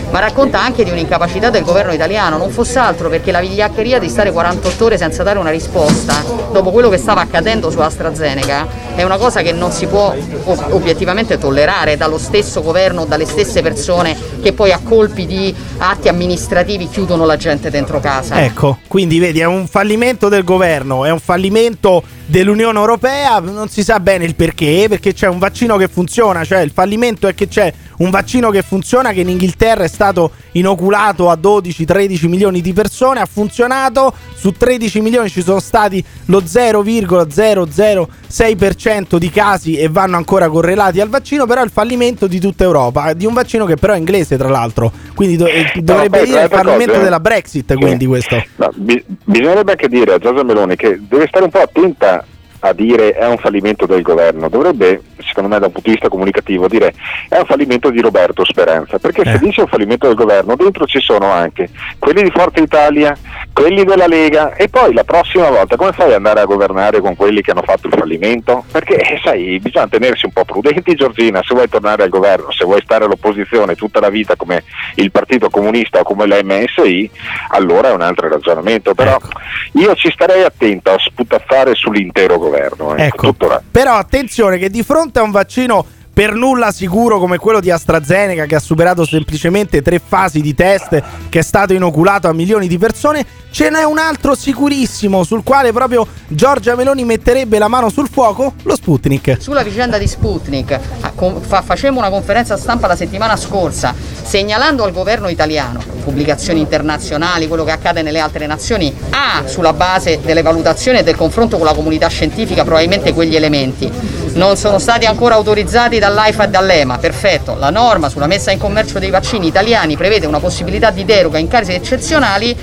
ma racconta anche di un'incapacità del governo italiano, non fosse altro perché la vigliaccheria di stare 48 ore senza dare una risposta, dopo quello che stava accadendo su AstraZeneca, è una cosa che non si può ob- obiettivamente tollerare dallo stesso governo, dalle stesse persone che poi a colpi di atti amministrativi chiudono la gente dentro casa. Ecco, quindi vedi, è un fallimento del governo, è un fallimento dell'Unione Europea, non si sa bene il perché, perché c'è un vaccino che funziona, cioè il fallimento è che c'è un vaccino che funziona che in Inghilterra è stato inoculato a 12-13 milioni di persone, ha funzionato, su 13 milioni ci sono stati lo 0,006% di casi e vanno ancora correlati al vaccino, però è il fallimento di tutta Europa, di un vaccino che però è inglese tra l'altro, quindi do- eh, dovrebbe poi dire il fallimento cose- della Brexit, Sì. quindi questo. No, bi- bisognerebbe anche dire a Giorgia Meloni che deve stare un po' attenta a dire è un fallimento del governo, dovrebbe, secondo me da un punto di vista comunicativo, dire è un fallimento di Roberto Speranza, perché se dice un fallimento del governo, dentro ci sono anche quelli di Forza Italia, quelli della Lega e poi la prossima volta come fai ad andare a governare con quelli che hanno fatto il fallimento? Perché eh, sai, bisogna tenersi un po' prudenti Giorgina, se vuoi tornare al governo, se vuoi stare all'opposizione tutta la vita come il Partito Comunista o come la MSI, allora è un altro ragionamento, però io ci starei attento a sputazzare sull'intero governo. Ecco, Ecco, tutto là. però attenzione che di fronte a un vaccino per nulla sicuro come quello di AstraZeneca che ha superato semplicemente tre fasi di test, che è stato inoculato a milioni di persone, ce n'è un altro sicurissimo sul quale proprio Giorgia Meloni metterebbe la mano sul fuoco, lo Sputnik. Sulla vicenda di Sputnik, a- con- fa- facemmo una conferenza stampa la settimana scorsa segnalando al governo italiano, pubblicazioni internazionali, quello che accade nelle altre nazioni, ha sulla base delle valutazioni e del confronto con la comunità scientifica probabilmente quegli elementi. Non sono stati ancora autorizzati dall'AIFA e dall'EMA, perfetto. La norma sulla messa in commercio dei vaccini italiani prevede una possibilità di deroga in casi eccezionali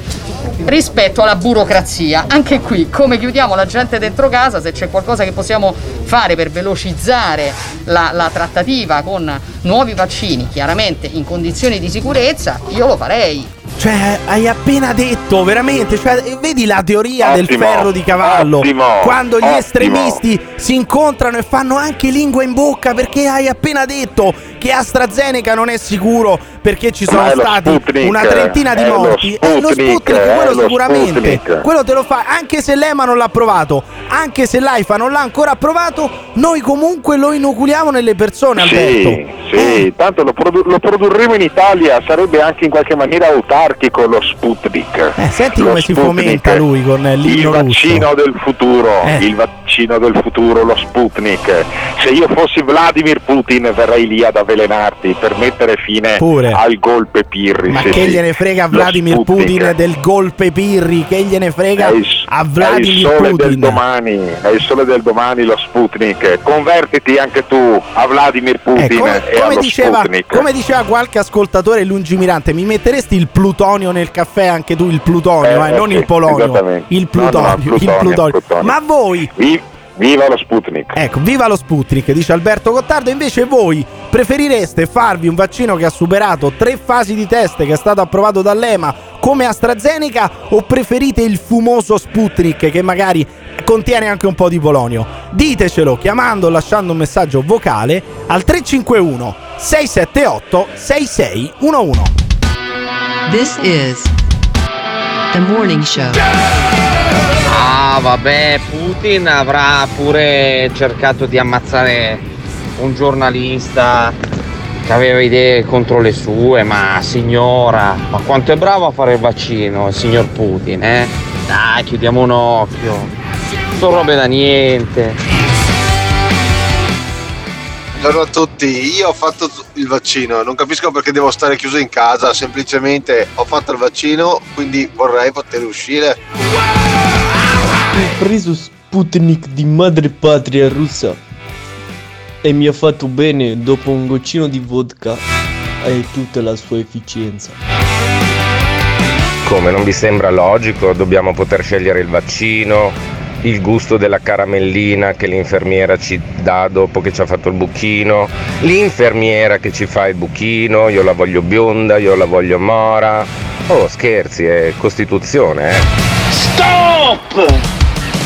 rispetto alla burocrazia. Anche qui, come chiudiamo la gente dentro casa, se c'è qualcosa che possiamo fare per velocizzare la, la trattativa con nuovi vaccini, chiaramente in condizioni di sicurezza, io lo farei. Cioè, hai appena detto, veramente, cioè, vedi la teoria del Ottimo, ferro di cavallo. ottimo, quando gli ottimo. estremisti si incontrano e fanno anche lingua in bocca perché hai appena detto che AstraZeneca non è sicuro perché ci sono stati Sputnik, una trentina di lo morti. È lo Sputnik, è quello lo sicuramente. Sputnik. Quello te lo fa, anche se l'EMA non l'ha approvato, anche se l'AIFA non l'ha ancora approvato, noi comunque lo inoculiamo nelle persone, Alberto. Sì, sì, tanto lo, produ- lo produrremo in Italia, sarebbe anche in qualche maniera autarchico lo Sputnik. Eh, senti Lo come si Sputnik, fomenta lui con eh, Il l'inno russo. vaccino del futuro, Eh. il vaccino del futuro, lo Sputnik. Se io fossi Vladimir Putin verrei lì ad avvelenarti per mettere fine Pure. al golpe Pirri. Ma che sì. gliene frega a Vladimir. Putin del golpe Pirri? Che gliene frega È il- a È il Vladimir del Putin? domani, è il sole del domani lo Sputnik. Convertiti anche tu a Vladimir Putin Eh, come, e come diceva, Sputnik. come diceva qualche ascoltatore lungimirante, mi metteresti il plutonio nel caffè anche tu, il plutonio, Eh, eh, non sì, il polonio, il No, no, plutonio, il plutonio, il plutonio. il plutonio. Ma voi, Vi- viva lo Sputnik! ecco, viva lo Sputnik, dice Alberto Gottardo, invece voi preferireste farvi un vaccino che ha superato tre fasi di test, che è stato approvato dall'EMA come AstraZeneca, o preferite il fumoso Sputnik che magari contiene anche un po' di polonio? Ditecelo chiamando o lasciando un messaggio vocale al 351 678 6611. This is the morning show. Ah, vabbè, Putin avrà pure cercato di ammazzare un giornalista che aveva idee contro le sue, ma signora, ma quanto è bravo a fare il vaccino il signor Putin, eh? Dai, chiudiamo un occhio. Sono robe da niente. Buongiorno a tutti, io ho fatto il vaccino, non capisco perché devo stare chiuso in casa, semplicemente ho fatto il vaccino, quindi vorrei poter uscire. Ho preso Sputnik di madre patria russa e mi ha fatto bene dopo un goccino di vodka e tutta la sua efficienza. Come non vi sembra logico? Dobbiamo poter scegliere il vaccino, il gusto della caramellina che l'infermiera ci dà dopo che ci ha fatto il buchino, l'infermiera che ci fa il buchino, io la voglio bionda, io la voglio mora. Oh, scherzi, è Costituzione, eh. Stop!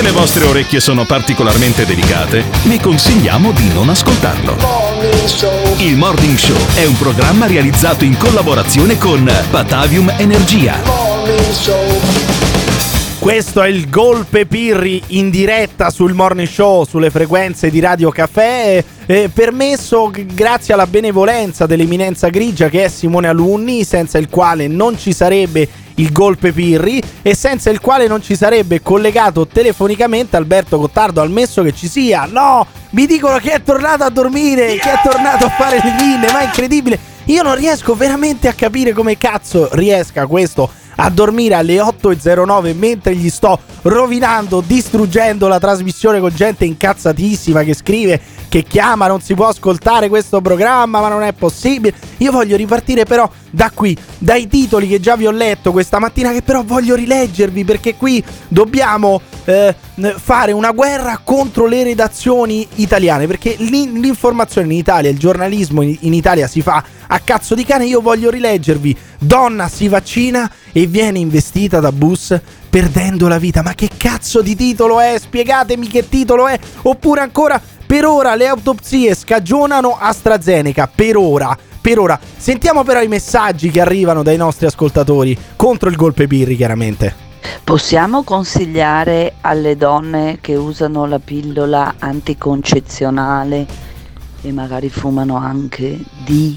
Se le vostre orecchie sono particolarmente delicate, vi consigliamo di non ascoltarlo. Il Morning Show è un programma realizzato in collaborazione con Batavium Energia. Questo è il Golpe Pirri in diretta sul morning show, sulle frequenze di Radio Caffè, eh, permesso grazie alla benevolenza dell'eminenza grigia che è Simone Alunni, senza il quale non ci sarebbe il Golpe Pirri e senza il quale non ci sarebbe collegato telefonicamente Alberto Gottardo, al messo che ci sia. No, mi dicono che è tornato a dormire, che è tornato a fare le pinne, ma è incredibile. Io non riesco veramente a capire come cazzo riesca questo a dormire alle 8.09 mentre gli sto rovinando, distruggendo la trasmissione con gente incazzatissima che scrive che chiama, non si può ascoltare questo programma, ma non è possibile. Io voglio ripartire però da qui, dai titoli che già vi ho letto questa mattina, che però voglio rileggervi perché qui dobbiamo eh, fare una guerra contro le redazioni italiane, perché l'in- l'informazione in Italia, il giornalismo in Italia si fa a cazzo di cane. Io voglio rileggervi: donna si vaccina e viene investita da bus perdendo la vita. Ma che cazzo di titolo è? Spiegatemi che titolo è. Oppure ancora, per ora le autopsie scagionano AstraZeneca. Per ora. Per ora, sentiamo però i messaggi che arrivano dai nostri ascoltatori contro il golpe birri, chiaramente. Possiamo consigliare alle donne che usano la pillola anticoncezionale e magari fumano anche di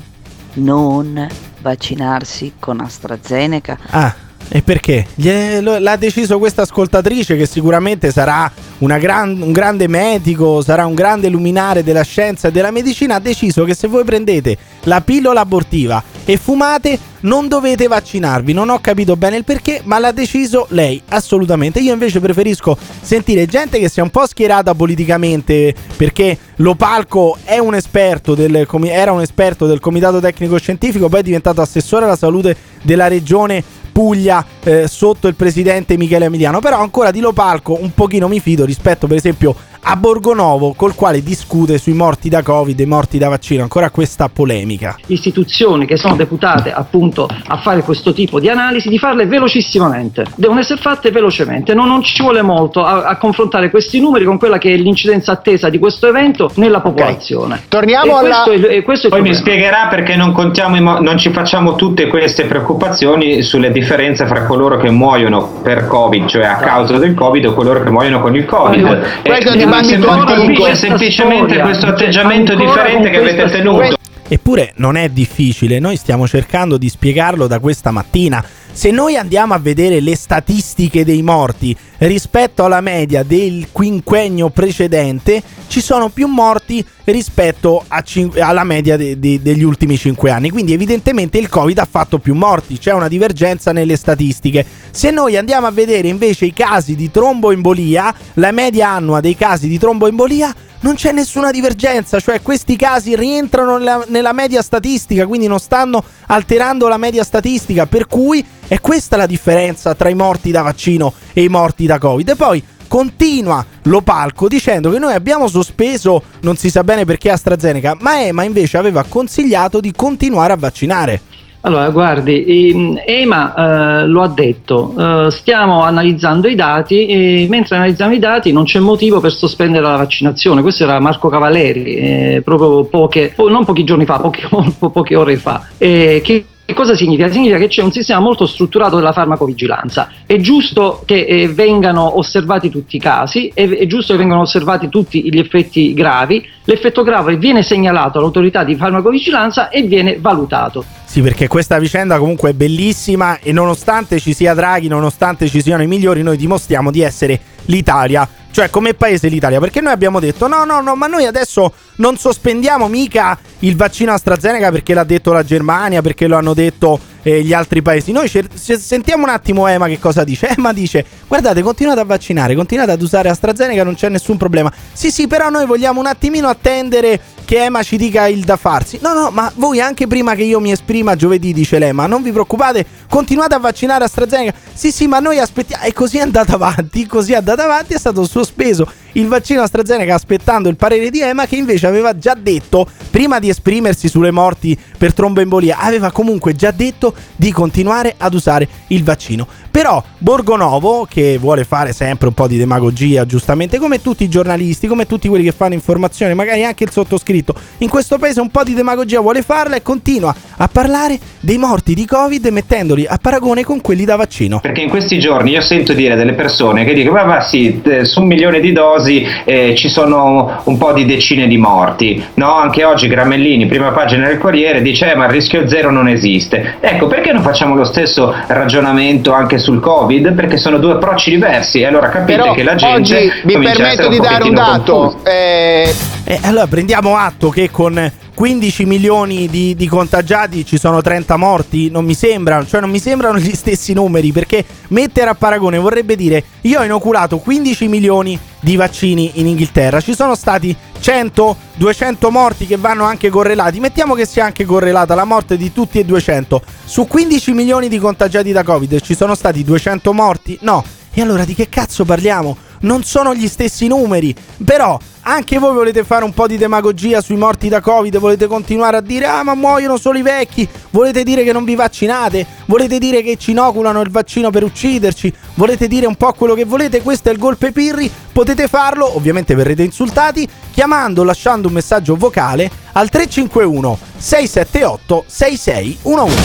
non vaccinarsi con AstraZeneca? Ah, e perché? L'ha deciso questa ascoltatrice che sicuramente sarà gran- un grande medico, sarà un grande luminare della scienza e della medicina. Ha deciso che se voi prendete la pillola abortiva e fumate, non dovete vaccinarvi. Non ho capito bene il perché, ma l'ha deciso lei, assolutamente. Io invece preferisco sentire gente che sia un po' schierata politicamente, perché Lopalco è un esperto del, era un esperto del Comitato Tecnico Scientifico, poi è diventato assessore alla salute della regione Puglia eh, sotto il presidente Michele Emiliano. Però ancora di Lopalco un pochino mi fido rispetto per esempio a Borgonovo col quale discute sui morti da Covid e morti da vaccino. Ancora questa polemica. istituzioni che sono deputate appunto a fare questo tipo di analisi, di farle velocissimamente. Devono essere fatte velocemente, non, non ci vuole molto a, a confrontare questi numeri con quella che è l'incidenza attesa di questo evento nella popolazione. Torniamo E alla- questo è e questo è Poi mi spiegherà perché non, contiamo non ci facciamo tutte queste preoccupazioni sulle differenze fra coloro che muoiono per Covid, cioè a causa del Covid, o coloro che muoiono con il Covid. Questo è mi colpisce antico. semplicemente Storia. questo atteggiamento differente che avete tenuto. Eppure non è difficile, noi stiamo cercando di spiegarlo da questa mattina. Se noi andiamo a vedere le statistiche dei morti rispetto alla media del quinquennio precedente, ci sono più morti rispetto cin- alla media de- de- degli ultimi 5 anni. Quindi evidentemente il Covid ha fatto più morti, c'è una divergenza nelle statistiche. Se noi andiamo a vedere invece i casi di tromboembolia, la media annua dei casi di tromboembolia, non c'è nessuna divergenza, cioè questi casi rientrano nella, nella media statistica, quindi non stanno alterando la media statistica, per cui è questa la differenza tra i morti da vaccino e i morti da Covid. E poi continua Lopalco dicendo che noi abbiamo sospeso, non si sa bene perché AstraZeneca, ma EMA invece aveva consigliato di continuare a vaccinare. Allora, guardi, ehm, EMA eh, lo ha detto, eh, stiamo analizzando i dati e mentre analizziamo i dati non c'è motivo per sospendere la vaccinazione. Questo era Marco Cavaleri, eh, proprio poche, po- non pochi giorni fa, poche, po- poche ore fa. Eh, che che cosa significa? Significa che c'è un sistema molto strutturato della farmacovigilanza. È giusto che eh, vengano osservati tutti i casi, è, è giusto che vengano osservati tutti gli effetti gravi. L'effetto grave viene segnalato all'autorità di farmacovigilanza e viene valutato. Sì, perché questa vicenda comunque è bellissima e nonostante ci sia Draghi, nonostante ci siano i migliori, noi dimostriamo di essere l'Italia. Cioè, come paese l'Italia, perché noi abbiamo detto no, no, no, ma noi adesso non sospendiamo mica il vaccino AstraZeneca perché l'ha detto la Germania, perché lo hanno detto eh, gli altri paesi. Noi cer- se- sentiamo un attimo Ema che cosa dice. Ema dice, guardate, continuate a vaccinare, continuate ad usare AstraZeneca, non c'è nessun problema. Sì, sì, però noi vogliamo un attimino attendere che Ema ci dica il da farsi. No, no, ma voi anche prima che io mi esprima giovedì, dice l'Ema, non vi preoccupate, continuate a vaccinare AstraZeneca. Sì, sì, ma noi aspettiamo. E così è andata avanti, così è andata avanti, è stato sospeso il vaccino AstraZeneca aspettando il parere di Ema che invece aveva già detto, prima di esprimersi sulle morti per tromboembolia, aveva comunque già detto di continuare ad usare il vaccino. Però Borgonovo, che vuole fare sempre un po' di demagogia, giustamente come tutti i giornalisti, come tutti quelli che fanno informazione, magari anche il sottoscritto, in questo paese un po' di demagogia vuole farla e continua a parlare dei morti di Covid mettendoli a paragone con quelli da vaccino. Perché in questi giorni io sento dire delle persone che dicono: Ma sì, eh, su un milione di dosi eh, ci sono un po' di decine di morti. No, anche oggi Gramellini, prima pagina del Corriere, dice: "Eh, Ma il rischio zero non esiste. Ecco, perché non facciamo lo stesso ragionamento anche sul Covid? Perché sono due approcci diversi. E allora capite Però che la gente. oggi mi permetto di dare un dato. eh, E allora prendiamo atto che con 15 milioni di, di contagiati ci sono 30 morti. Non mi sembrano, cioè non mi sembrano gli stessi numeri. Perché mettere a paragone vorrebbe dire: io ho inoculato 15 milioni di vaccini in Inghilterra. Ci sono stati 100, 200 morti che vanno anche correlati. Mettiamo che sia anche correlata la morte di tutti e 200. Su 15 milioni di contagiati da Covid ci sono stati 200 morti? No. E allora di che cazzo parliamo? Non sono gli stessi numeri. Però anche voi volete fare un po' di demagogia sui morti da Covid, volete continuare a dire ah ma muoiono solo i vecchi, volete dire che non vi vaccinate, volete dire che ci inoculano il vaccino per ucciderci, volete dire un po' quello che volete, questo è il golpe Pirri, potete farlo, ovviamente verrete insultati, chiamando, lasciando un messaggio vocale al 351 678 6611.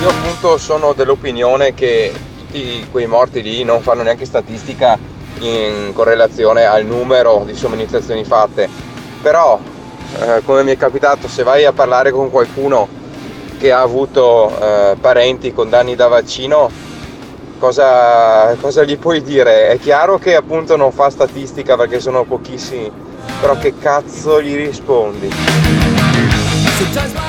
Io appunto sono dell'opinione che tutti quei morti lì non fanno neanche statistica in correlazione al numero di somministrazioni fatte. Però, eh, come mi è capitato, se vai a parlare con qualcuno che ha avuto eh, parenti con danni da vaccino, cosa, cosa gli puoi dire? È chiaro che appunto non fa statistica perché sono pochissimi, però che cazzo gli rispondi?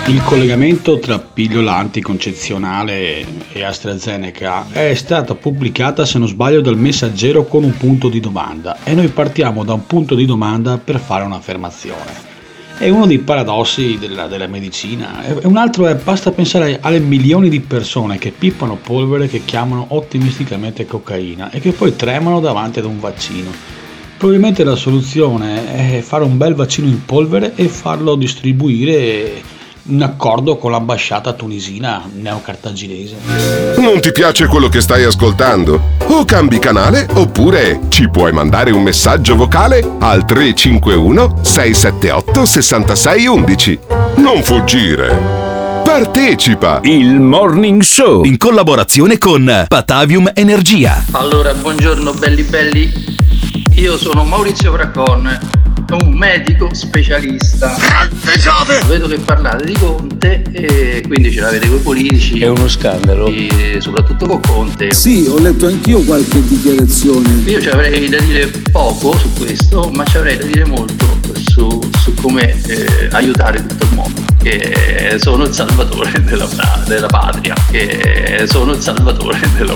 Il collegamento tra pillola anticoncezionale e AstraZeneca è stata pubblicata, se non sbaglio, dal messaggero con un punto di domanda e noi partiamo da un punto di domanda per fare un'affermazione. È uno dei paradossi della, della medicina. E un altro è basta pensare alle milioni di persone che pippano polvere che chiamano ottimisticamente cocaina e che poi tremano davanti ad un vaccino. Probabilmente la soluzione è fare un bel vaccino in polvere e farlo distribuire in accordo con l'ambasciata tunisina neocartaginese. Non ti piace quello che stai ascoltando? O cambi canale oppure ci puoi mandare un messaggio vocale al 351 678 6611. Non fuggire. Partecipa! Il Morning Show in collaborazione con Patavium Energia. Allora, buongiorno belli belli. Io sono Maurizio Bracon, un medico specialista. Vedo che parlate di Conte e quindi ce l'avete con i politici. È uno scandalo. E soprattutto con Conte. Sì, ho letto anch'io qualche dichiarazione. Io ci avrei da dire poco su questo, ma ci avrei da dire molto su, su come eh, aiutare tutto il mondo. Che sono il salvatore della, della patria. Che sono il salvatore della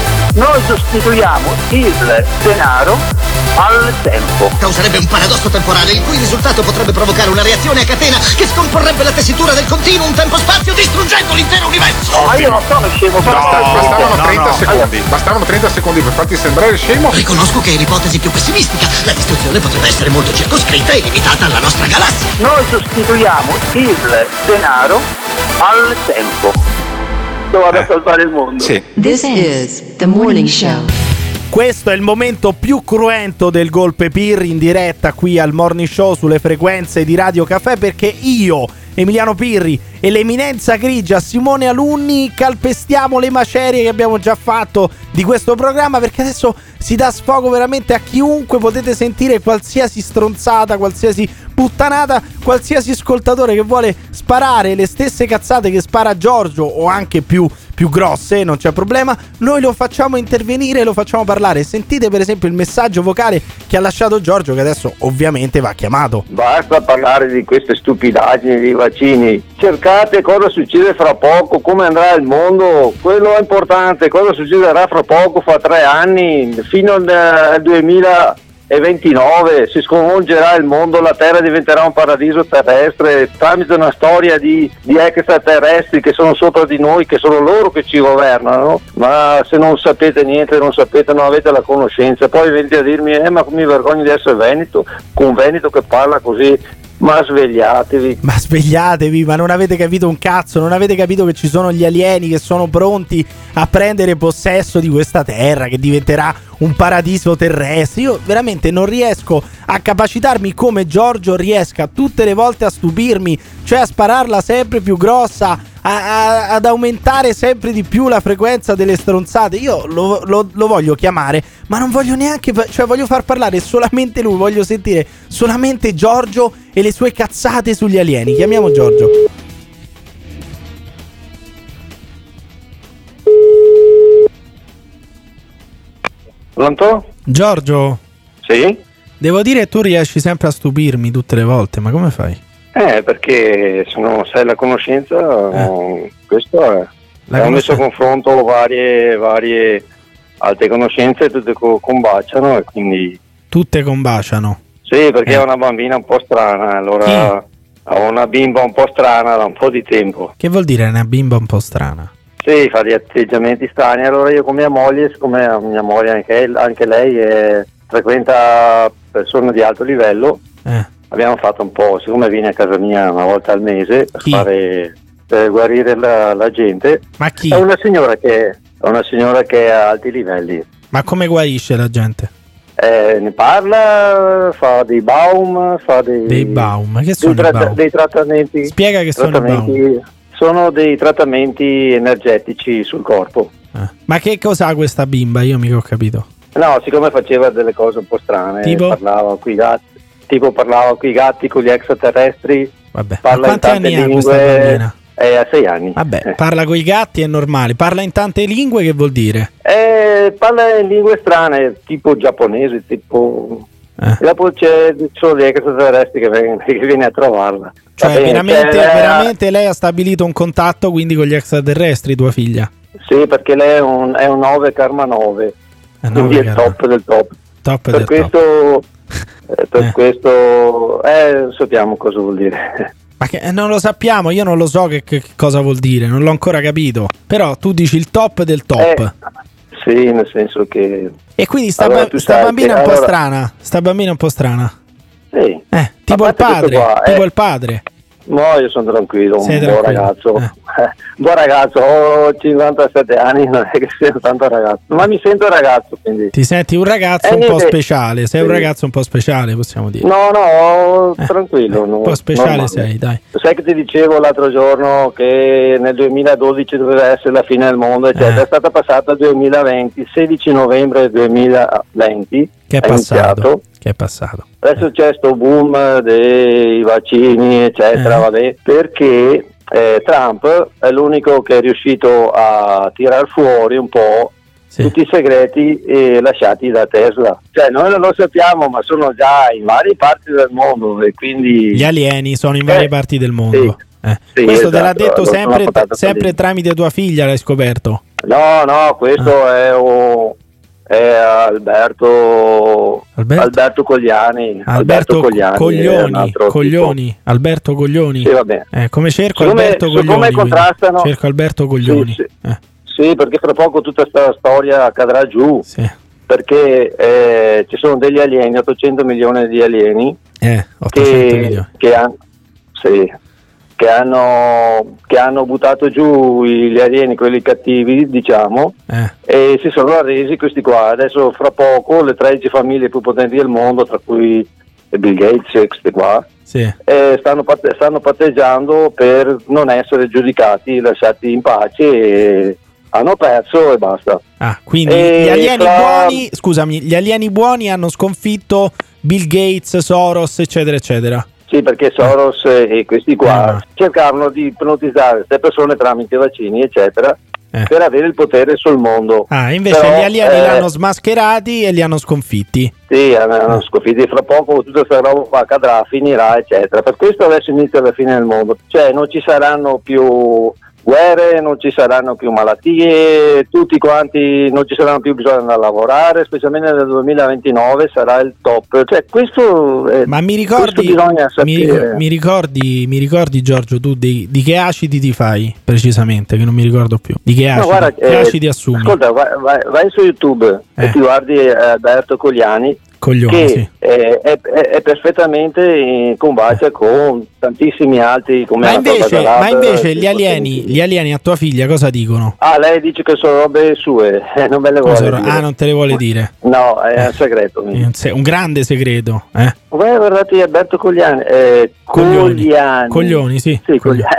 Noi sostituiamo il denaro al tempo. Causerebbe un paradosso temporale, il cui risultato potrebbe provocare una reazione a catena che scomporrebbe la tessitura del continuum tempo-spazio distruggendo l'intero universo. Ma io non sono scemo, No, bastavano no, 30 no. secondi. Bastavano 30 secondi per farti sembrare scemo. Riconosco che è l'ipotesi più pessimistica. La distruzione potrebbe essere molto circoscritta e limitata alla nostra galassia. Noi sostituiamo il denaro al tempo. Dove vado a salvare il mondo. This is the morning show. Questo è il momento più cruento del golpe Pirri in diretta qui al Morning Show sulle frequenze di Radio Caffè perché io, Emiliano Pirri e l'eminenza grigia Simone Alunni calpestiamo le macerie che abbiamo già fatto di questo programma perché adesso si dà sfogo veramente a chiunque potete sentire qualsiasi stronzata, qualsiasi puttanata, qualsiasi ascoltatore che vuole sparare le stesse cazzate che spara Giorgio o anche più più grosse, non c'è problema. Noi lo facciamo intervenire lo facciamo parlare. Sentite per esempio il messaggio vocale che ha lasciato Giorgio, che adesso ovviamente va chiamato. Basta parlare di queste stupidaggini dei vaccini. Cercate cosa succede fra poco, come andrà il mondo. Quello è importante. Cosa succederà fra poco, fra tre anni, fino al eh, 2029. Si sconvolgerà il mondo, la Terra diventerà un paradiso terrestre tramite una storia di, di extraterrestri che sono sopra di noi, che sono loro che ci governano. Ma se non sapete niente, non sapete, non avete la conoscenza, poi venite a dirmi, eh, ma mi vergogno di essere Veneto, con Veneto che parla così. Ma svegliatevi. Ma svegliatevi, ma non avete capito un cazzo, non avete capito che ci sono gli alieni che sono pronti a prendere possesso di questa terra che diventerà un paradiso terrestre. Io veramente non riesco a capacitarmi come Giorgio riesca tutte le volte a stupirmi, cioè a spararla sempre più grossa, a- a- ad aumentare sempre di più la frequenza delle stronzate. Io lo, lo- lo voglio chiamare, ma non voglio neanche, fa- cioè voglio far parlare solamente lui, voglio sentire solamente Giorgio e le sue cazzate sugli alieni. Chiamiamo Giorgio. Pronto? Giorgio, Sì? devo dire tu riesci sempre a stupirmi tutte le volte, ma come fai? Eh, perché se non sai la conoscenza, eh, questo è. La Abbiamo messo a confronto varie, varie alte conoscenze, tutte co- combaciano e quindi Tutte combaciano. sì, perché Eh. è una bambina un po' strana, allora ho una bimba un po' strana da un po' di tempo. Che vuol dire una bimba un po' strana? Sì, fa degli atteggiamenti strani, allora io con mia moglie, siccome mia moglie anche, anche lei è- frequenta persone di alto livello, Eh. Abbiamo fatto un po', siccome viene a casa mia una volta al mese per, fare, per guarire la, la gente, Ma chi? è una signora che, è una signora che è a alti livelli. Ma come guarisce la gente? Eh, ne parla, fa dei baum, fa dei, Dei baum, che dei, sono i tratta- baum? dei trattamenti. Spiega che sono i trattamenti- sono dei trattamenti energetici sul corpo. Ma che cosa ha questa bimba? Io mica ho capito. No, siccome faceva delle cose un po' strane, Tipo? parlava con i gatti, tipo parlava con i gatti, con gli extraterrestri, Vabbè. parla in tante lingue, bambina? è a sei anni. Vabbè, parla con i gatti è normale. Parla in tante lingue, che vuol dire? Eh, parla in lingue strane, tipo giapponese, tipo... Eh. E dopo c'è sono gli extraterrestri che viene, che viene a trovarla. Cioè, bene, veramente, c'è- veramente lei ha stabilito un contatto quindi con gli extraterrestri, tua figlia? Sì, perché lei è un, è un 9 karma 9, quindi è il top del top. Top per del questo, eh, per questo eh, sappiamo cosa vuol dire. Ma che, eh, non lo sappiamo, io non lo so che, che cosa vuol dire, non l'ho ancora capito. Però tu dici il top del top. Eh, sì, nel senso che... E quindi sta, Allora, ba- sta bambina un po' allora- strana. Sta bambina un po' strana. Sì. Eh, tipo il padre. qua, tipo eh. il padre. No, io sono tranquillo, un Sei buon tranquillo, ragazzo. Un buon ragazzo, ho 57 anni, non è che sia tanto ragazzo, ma mi sento ragazzo, quindi... Ti senti un ragazzo Eh, un po' speciale. Sei un Sì. ragazzo un po' speciale, possiamo dire. No, no, tranquillo. Un po' speciale sei, dai. Sai che ti dicevo l'altro giorno che nel 2012 doveva essere la fine del mondo, eccetera. Eh. È stata passata al 2020, 16 novembre 2020. Che è passato. iniziato. Che è passato. Adesso c'è sto boom dei vaccini, eccetera, Eh. vabbè, perché eh, Trump è l'unico che è riuscito a tirar fuori un po' tutti i segreti eh, lasciati da Tesla. Cioè, noi non lo sappiamo, ma sono già in varie parti del mondo e quindi... Gli alieni sono in varie parti del mondo. Eh. Sì, Questo te l'ha esatto, detto sempre, sempre tramite tua figlia, l'hai scoperto. No, no, questo Ah. è, oh, è Alberto, Alberto, Cogliani. Alberto, Cogliani, è un Coglioni, Coglioni, Alberto Coglioni. Sì. Eh, come cerco Siccome- Alberto Coglioni? quindi. contrastano- Cerco Alberto Coglioni. Sì, Eh, Sì, perché fra poco tutta questa storia cadrà giù. Perché eh, ci sono degli alieni, 800 milioni di alieni, eh, 800 che, milioni. che han- sì, che hanno, che hanno buttato giù gli alieni, quelli cattivi, diciamo, Eh. e si sono arresi questi qua. Adesso fra poco le 13 famiglie più potenti del mondo, tra cui Bill Gates e questi qua, Sì. eh, stanno, stanno patteggiando per non essere giudicati, lasciati in pace e hanno perso e basta. Ah, quindi E gli alieni fra- buoni, scusami, gli alieni buoni hanno sconfitto Bill Gates, Soros, eccetera, eccetera. Sì, perché Soros e questi qua Ah. cercavano di ipnotizzare queste persone tramite vaccini, eccetera, per avere il potere sul mondo. Eh. Ah, invece Però, gli alieni eh, li hanno smascherati e li hanno sconfitti. Sì, hanno sconfitti fra poco tutta questa roba qua cadrà, finirà, eccetera. Per questo adesso inizia la fine del mondo. Cioè non ci saranno più guerre, non ci saranno più malattie, tutti quanti non ci saranno più bisogno da lavorare, specialmente nel 2029 sarà il top. Cioè questo è, Ma mi ricordi, bisogna mi, mi ricordi, mi ricordi Giorgio, tu di, di che acidi ti fai precisamente, che non mi ricordo più. Di che No, acidi, guarda, che eh, acidi assumi? Ascolta, vai, vai- vai su YouTube Eh. e ti guardi eh, Alberto Cogliani Coglioni, che sì. eh, è, è- è perfettamente in combacia con tantissimi altri come Ma invece, ma invece eh, gli alieni, gli alieni a tua figlia cosa dicono? Ah, lei dice che sono robe sue, eh, non me le vuole dire. ah, non te le vuole dire. No, è un segreto. È un, se- un grande segreto, eh? Vai guardate Alberto Cogliani, Coglioni. Coglioni, sì. Sì, Cogliani,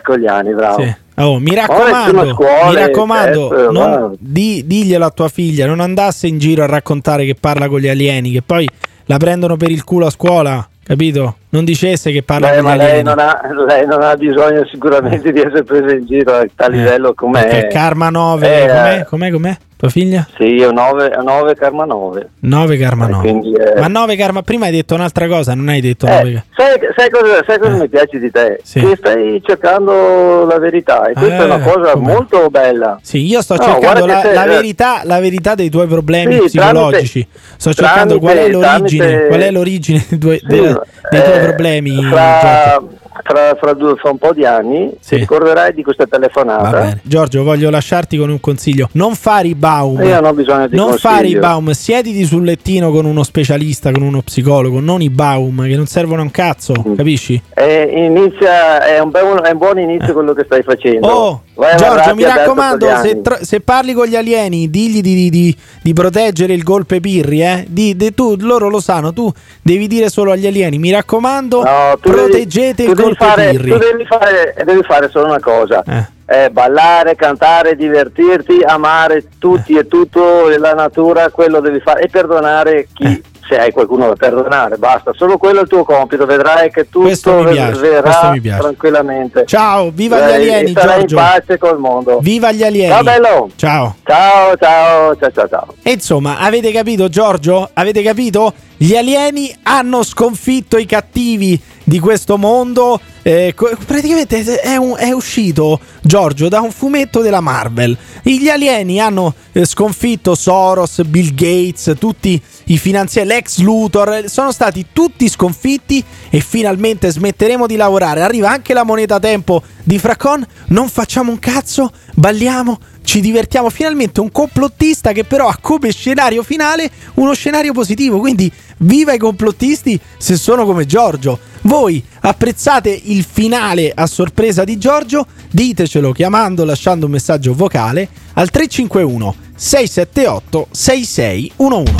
Cogliani, bravo. Sì. Oh, mi raccomando, scuole, mi raccomando, test, non- di- diglielo a tua figlia, non andasse in giro a raccontare che parla con gli alieni, che poi la prendono per il culo a scuola, capito? Non dicesse che parla Beh, ma lei non, ha, lei non ha bisogno sicuramente di essere presa in giro a tal livello come Perché Karma 9, Eh, com'è? Com'è? Com'è? Tua figlia? Sì, è 9, 9 Karma 9. 9 Karma 9. quindi, eh, Ma 9 Karma, prima hai detto un'altra cosa, non hai detto Eh, 9 sai, sai cosa, sai cosa mi piace di te? Sì. Che stai cercando la verità e questa è una Eh, cosa come? molto bella. Sì, io sto No, cercando la, te- la verità, la verità dei tuoi problemi Sì, psicologici. sto cercando qual è tramite- l'origine, tramite- qual è l'origine dei tuoi, Sì, dei- tuoi eh, problemi. Fra, fra, fra due- fra un po' di anni ti ricorderai di questa telefonata. Giorgio, voglio lasciarti con un consiglio. Non fare i baum. Io non ho bisogno di non fare i baum. Siediti sul lettino con uno specialista, con uno psicologo, non i baum che non servono a un cazzo, Mm. capisci? Eh, inizia, è, un buon, è un buon inizio quello che stai facendo. Oh, Vai Giorgio, mi raccomando, se, tro- se parli con gli alieni, digli di, di- di- di proteggere il golpe Pirri, eh? Tu, loro lo sanno, tu devi dire solo agli alieni, mi raccomando, No, devi- proteggete tu il devi fare. Tu devi fare, devi fare solo una cosa. Eh. è ballare, cantare, divertirti, amare tutti e tutto, la natura, quello devi fare e perdonare chi Eh. se hai qualcuno da perdonare, basta, solo quello è il tuo compito, vedrai che Questo tutto mi piace, questo verrà tranquillamente. Ciao, viva gli Dai, alieni, sarai Giorgio. in pace col mondo. Viva gli alieni. Ciao bello. Ciao. Ciao, ciao, ciao, ciao, ciao. E insomma, avete capito Giorgio? Avete capito? Gli alieni hanno sconfitto i cattivi di questo mondo. Eh, praticamente è, un- è uscito Giorgio da un fumetto della Marvel. Gli alieni hanno eh, sconfitto Soros, Bill Gates, tutti i finanziari, l'ex Luthor. eh, Sono stati tutti sconfitti e finalmente smetteremo di lavorare. Arriva anche la moneta tempo di Fracon. Non facciamo un cazzo, balliamo, ci divertiamo. Finalmente un complottista che però ha come scenario finale uno scenario positivo. Quindi viva i complottisti se sono come Giorgio. Voi apprezzate il finale a sorpresa di Giorgio? Ditecelo chiamando, lasciando un messaggio vocale al 351 678 6611.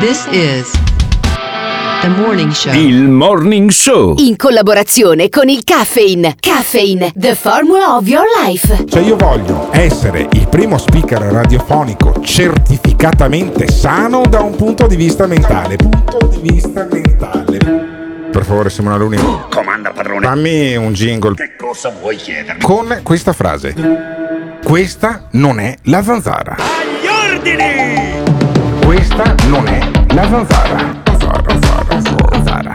This is the morning show. Il Morning Show. In collaborazione con il Caffeine. Caffeine, the formula of your life. Cioè io voglio essere il primo speaker radiofonico certificatamente sano da un punto di vista mentale. Punto di vista mentale. Per favore Simona Luni. Comanda padrone. Fammi un jingle Che cosa vuoi chiedermi? con questa frase. Questa non è la zanzara. Agli ordini! Questa non è la zanzara. Zara, zara, zara, zara.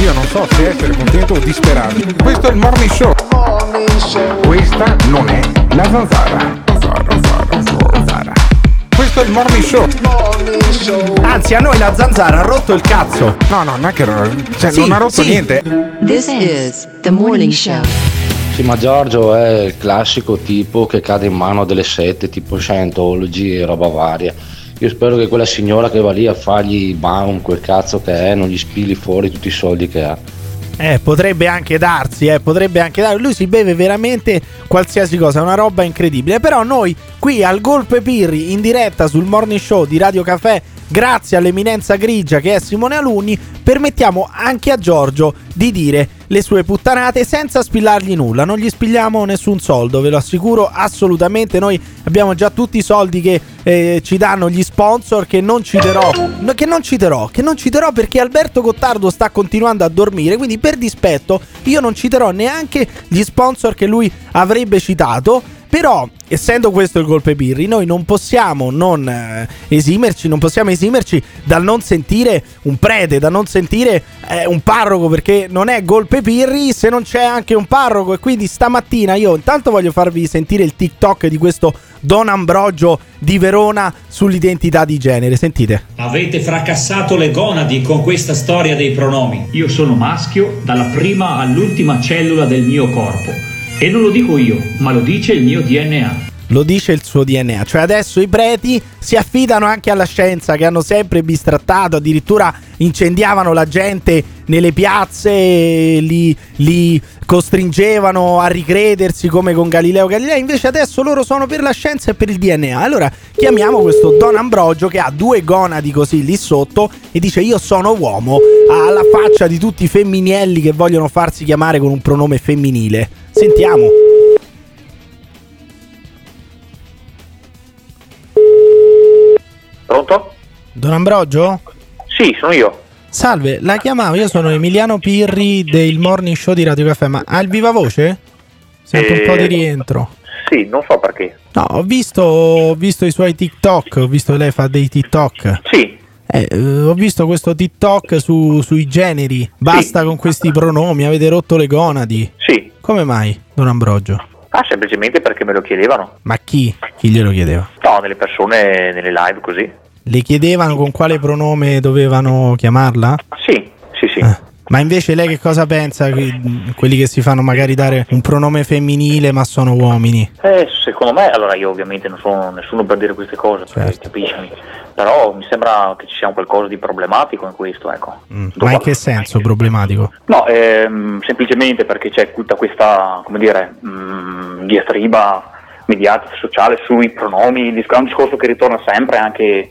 Io non so se essere contento o disperato. Questo è il morning show. Questa non è la zanzara. Zara, zara, zara, zara. Questo è il morning show. Anzi, a noi la zanzara ha rotto il cazzo. No, no, non è che cioè, Sì, non ha rotto sì. niente. This is the morning show. Sì, ma Giorgio è il classico tipo che cade in mano a delle sette tipo Scientology e roba varia. Io spero che quella signora che va lì a fargli i baum, quel cazzo che è, non gli spilli fuori tutti i soldi che ha. Eh, potrebbe anche darsi, eh, potrebbe anche darsi. Lui si beve veramente qualsiasi cosa, è una roba incredibile. Però noi qui al Golpe Pirri in diretta sul morning show di Radio Caffè, grazie all'eminenza grigia che è Simone Alunni, permettiamo anche a Giorgio di dire le sue puttanate senza spillargli nulla. Non gli spigliamo nessun soldo, ve lo assicuro assolutamente. Noi abbiamo già tutti i soldi che eh, ci danno gli sponsor che non citerò. Che non citerò, che non citerò perché Alberto Gottardo sta continuando a dormire, quindi per dispetto io non citerò neanche gli sponsor che lui avrebbe citato. Però, essendo questo il golpe Pirri, noi non possiamo non eh, esimerci, non possiamo esimerci dal non sentire un prete, da non sentire eh, un parroco, perché non è golpe Pirri se non c'è anche un parroco. E quindi stamattina io intanto voglio farvi sentire il TikTok di questo Don Ambrogio di Verona sull'identità di genere. Sentite. Avete fracassato le gonadi con questa storia dei pronomi. Io sono maschio dalla prima all'ultima cellula del mio corpo. E non lo dico io, ma lo dice il mio DNA. Lo dice il suo DNA, cioè adesso i preti si affidano anche alla scienza che hanno sempre bistrattato, addirittura incendiavano la gente nelle piazze, li, li costringevano a ricredersi come con Galileo Galilei, invece adesso loro sono per la scienza e per il DNA. Allora chiamiamo questo Don Ambrogio che ha due gonadi così lì sotto e dice io sono uomo, ha la faccia di tutti i femminelli che vogliono farsi chiamare con un pronome femminile. Sentiamo. Pronto? Don Ambrogio? Sì, sono io. Salve, la chiamavo, io sono Emiliano Pirri del Morning Show di Radio Caffè, ma ha il viva voce? Sento un Eh, po' di rientro. Sì, non so perché. No, ho visto, ho visto i suoi TikTok, ho visto che lei fa dei TikTok. Sì. Eh, eh, ho visto questo TikTok su- sui generi. Basta con questi pronomi, avete rotto le gonadi. Sì. Come mai, Don Ambrogio? Ah, semplicemente perché me lo chiedevano. Ma chi? Chi glielo chiedeva? No, nelle persone nelle live così. Le chiedevano con quale pronome dovevano chiamarla? Sì, sì, sì. Ma invece lei che cosa pensa? Quelli che si fanno magari dare un pronome femminile ma sono uomini. Eh, secondo me, allora io ovviamente non sono nessuno per dire queste cose, perché capisci? Però mi sembra che ci sia un qualcosa di problematico in questo, ecco. Mm. Ma in che senso problematico? No, ehm, semplicemente perché c'è tutta questa, come dire, mh, diatriba mediatica, sociale sui pronomi, è un discorso che ritorna sempre anche eh,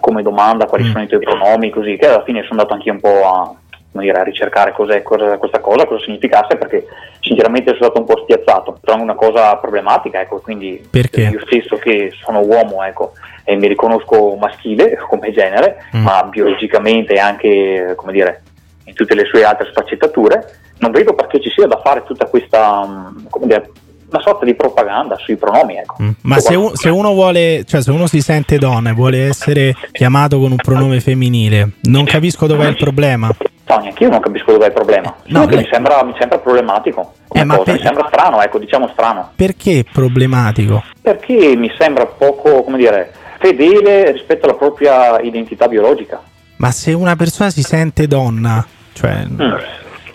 come domanda quali sono i tuoi pronomi, così, che alla fine sono andato anche un po' a dire, a ricercare cos'è, cosa, questa cosa, cosa significasse, perché sinceramente sono stato un po' spiazzato. Trovo una cosa problematica, ecco, quindi Perché? io stesso che sono uomo, ecco, e mi riconosco maschile come genere, Mm. ma biologicamente e anche, come dire, in tutte le sue altre sfaccettature, non vedo perché ci sia da fare tutta questa, mm, come dire, una sorta di propaganda sui pronomi, ecco. Ma se, un- se uno vuole, cioè se uno si sente donna e vuole essere chiamato con un pronome femminile, non capisco dov'è il problema. No, neanche io non capisco dov'è il problema. Solo che mi, sembra, mi sembra problematico. Eh, per- Mi sembra strano, ecco, diciamo strano. Perché problematico? Perché mi sembra poco, come dire, fedele rispetto alla propria identità biologica. Ma se una persona si sente donna, cioè Mm.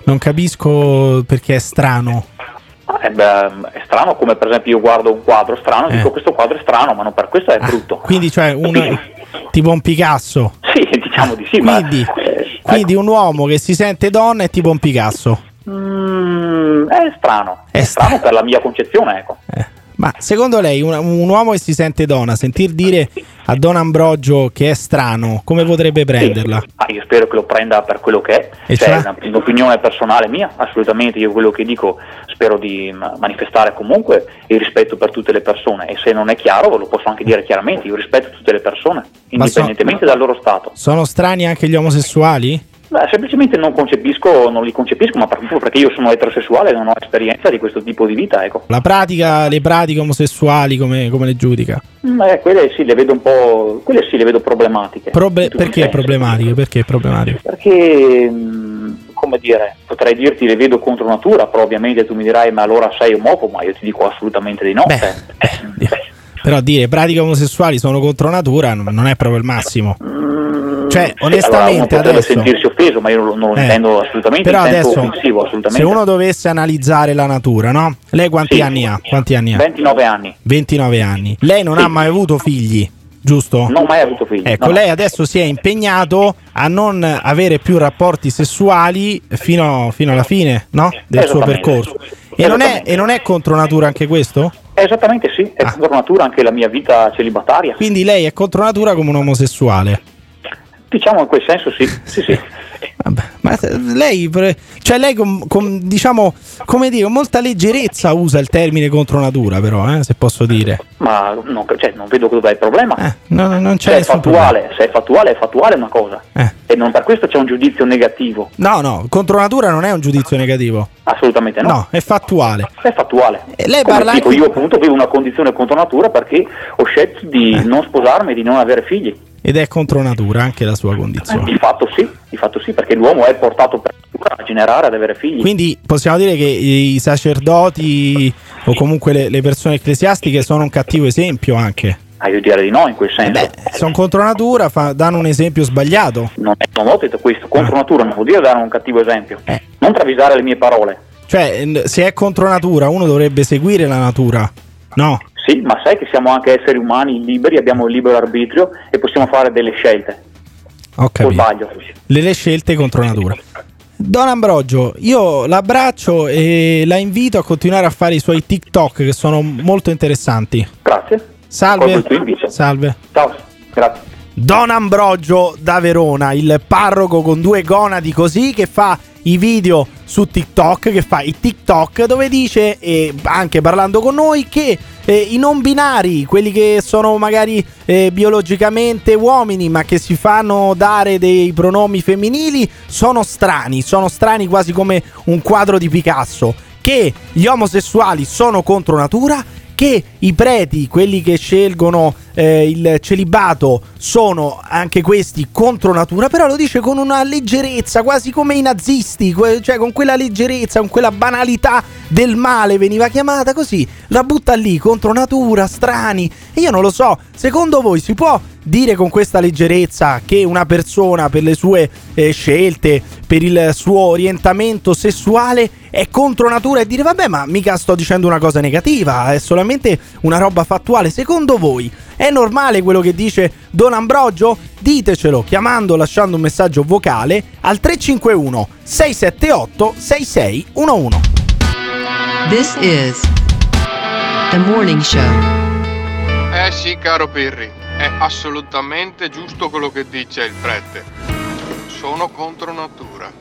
non capisco perché è strano. Eh beh, è strano come per esempio io guardo un quadro strano e Eh. dico questo quadro è strano, ma non per questo è brutto. Quindi cioè un tipo un Picasso. Sì, diciamo di sì, ma Quindi, quindi un uomo che si sente donna è tipo un Picasso. mm, è strano. È, strano per la mia concezione, ecco. Ma secondo lei un, un uomo che si sente donna, sentir dire a Don Ambrogio che è strano, come potrebbe prenderla? Ah, io spero che lo prenda per quello che è, E cioè, cioè? una- un'opinione personale mia, assolutamente, io quello che dico spero di ma- manifestare comunque il rispetto per tutte le persone e se non è chiaro lo posso anche dire chiaramente, io rispetto tutte le persone, Ma so- indipendentemente dal loro stato. Sono strani anche gli omosessuali? Beh, semplicemente non concepisco, non li concepisco, ma proprio perché io sono eterosessuale e non ho esperienza di questo tipo di vita, ecco. La pratica, le pratiche omosessuali come, come le giudica? Mm, eh, quelle sì le vedo un po', quelle sì le vedo problematiche. I perché problematiche? Perché problematiche? Perché, mh, come dire, potrei dirti le vedo contro natura, però ovviamente tu mi dirai ma allora sei omofobo, ma io ti dico assolutamente di no. cioè, Però dire pratiche omosessuali sono contro natura non non è proprio il massimo. Cioè, sì, allora onestamente potrebbe adesso... sentirsi offeso, ma io non, non lo Eh. intendo assolutamente Però adesso, assolutamente. se uno dovesse analizzare la natura, no? Lei quanti Sì. anni ha? Quanti anni ha? 29 anni. 29 anni. Lei non ha mai avuto figli, giusto? Non ho mai avuto figli. Ecco, no. lei adesso si è impegnato a non avere più rapporti sessuali fino, fino alla fine, no? Del suo percorso. E non, è, e non è contro natura anche questo? Esattamente sì, è contro natura anche la mia vita celibataria. Ah. Quindi lei è contro natura come un omosessuale. Diciamo in quel senso sì, sì, sì. Ma eh, lei, cioè lei con, con, diciamo, come dire, con molta leggerezza usa il termine contro natura, però, eh, se posso dire. Ma non, cioè, non vedo dov'è il problema. No, no, non c'è se, è fattuale, se è fattuale, è fattuale una cosa. Eh. E non per questo c'è un giudizio negativo. No, no, contro natura non è un giudizio negativo. Assolutamente no. No, è fattuale. È fattuale. E lei Come parla dico, anche- io appunto vivo una condizione contro natura perché ho scelto di Eh. non sposarmi e di non avere figli. Ed è contro natura anche la sua Eh, condizione. di fatto sì, di fatto sì, perché l'uomo è portato per natura a generare, ad avere figli. Quindi possiamo dire che i sacerdoti o comunque le, le persone ecclesiastiche sono un cattivo esempio anche. Ah, io direi di no in quel senso. Sono contro natura, fa- danno un esempio sbagliato. Non, non ho detto questo, contro natura non vuol dire dare un cattivo esempio. Eh. Non travisare le mie parole. Cioè, se è contro natura, uno dovrebbe seguire la natura. No? Sì, ma sai che siamo anche esseri umani liberi, abbiamo il libero arbitrio e possiamo fare delle scelte. Ho O capito. sbaglio? Le, le scelte contro natura. Don Ambrogio, io l'abbraccio e la invito a continuare a fare i suoi TikTok che sono molto interessanti. Grazie. Salve. Salve. Ciao, grazie. Don Ambrogio da Verona, il parroco con due gonadi così che fa i video su TikTok, che fa i TikTok dove dice, e anche parlando con noi, che eh, i non binari, quelli che sono magari eh, biologicamente uomini ma che si fanno dare dei pronomi femminili, sono strani, sono strani quasi come un quadro di Picasso, che gli omosessuali sono contro natura che i preti, quelli che scelgono eh, il celibato, sono anche questi contro natura, però lo dice con una leggerezza, quasi come i nazisti, cioè con quella leggerezza, con quella banalità del male veniva chiamata così, la butta lì contro natura, strani. E io non lo so, secondo voi si può dire con questa leggerezza che una persona per le sue eh, scelte, per il suo orientamento sessuale è contro natura e dire vabbè ma mica sto dicendo una cosa negativa, è solamente una roba fattuale. Secondo voi è normale quello che dice Don Ambrogio? Ditecelo chiamando, lasciando un messaggio vocale al 351 678 6611. This is the morning show. Eh sì, caro Pirri, è assolutamente giusto quello che dice il prete. Sono contro natura.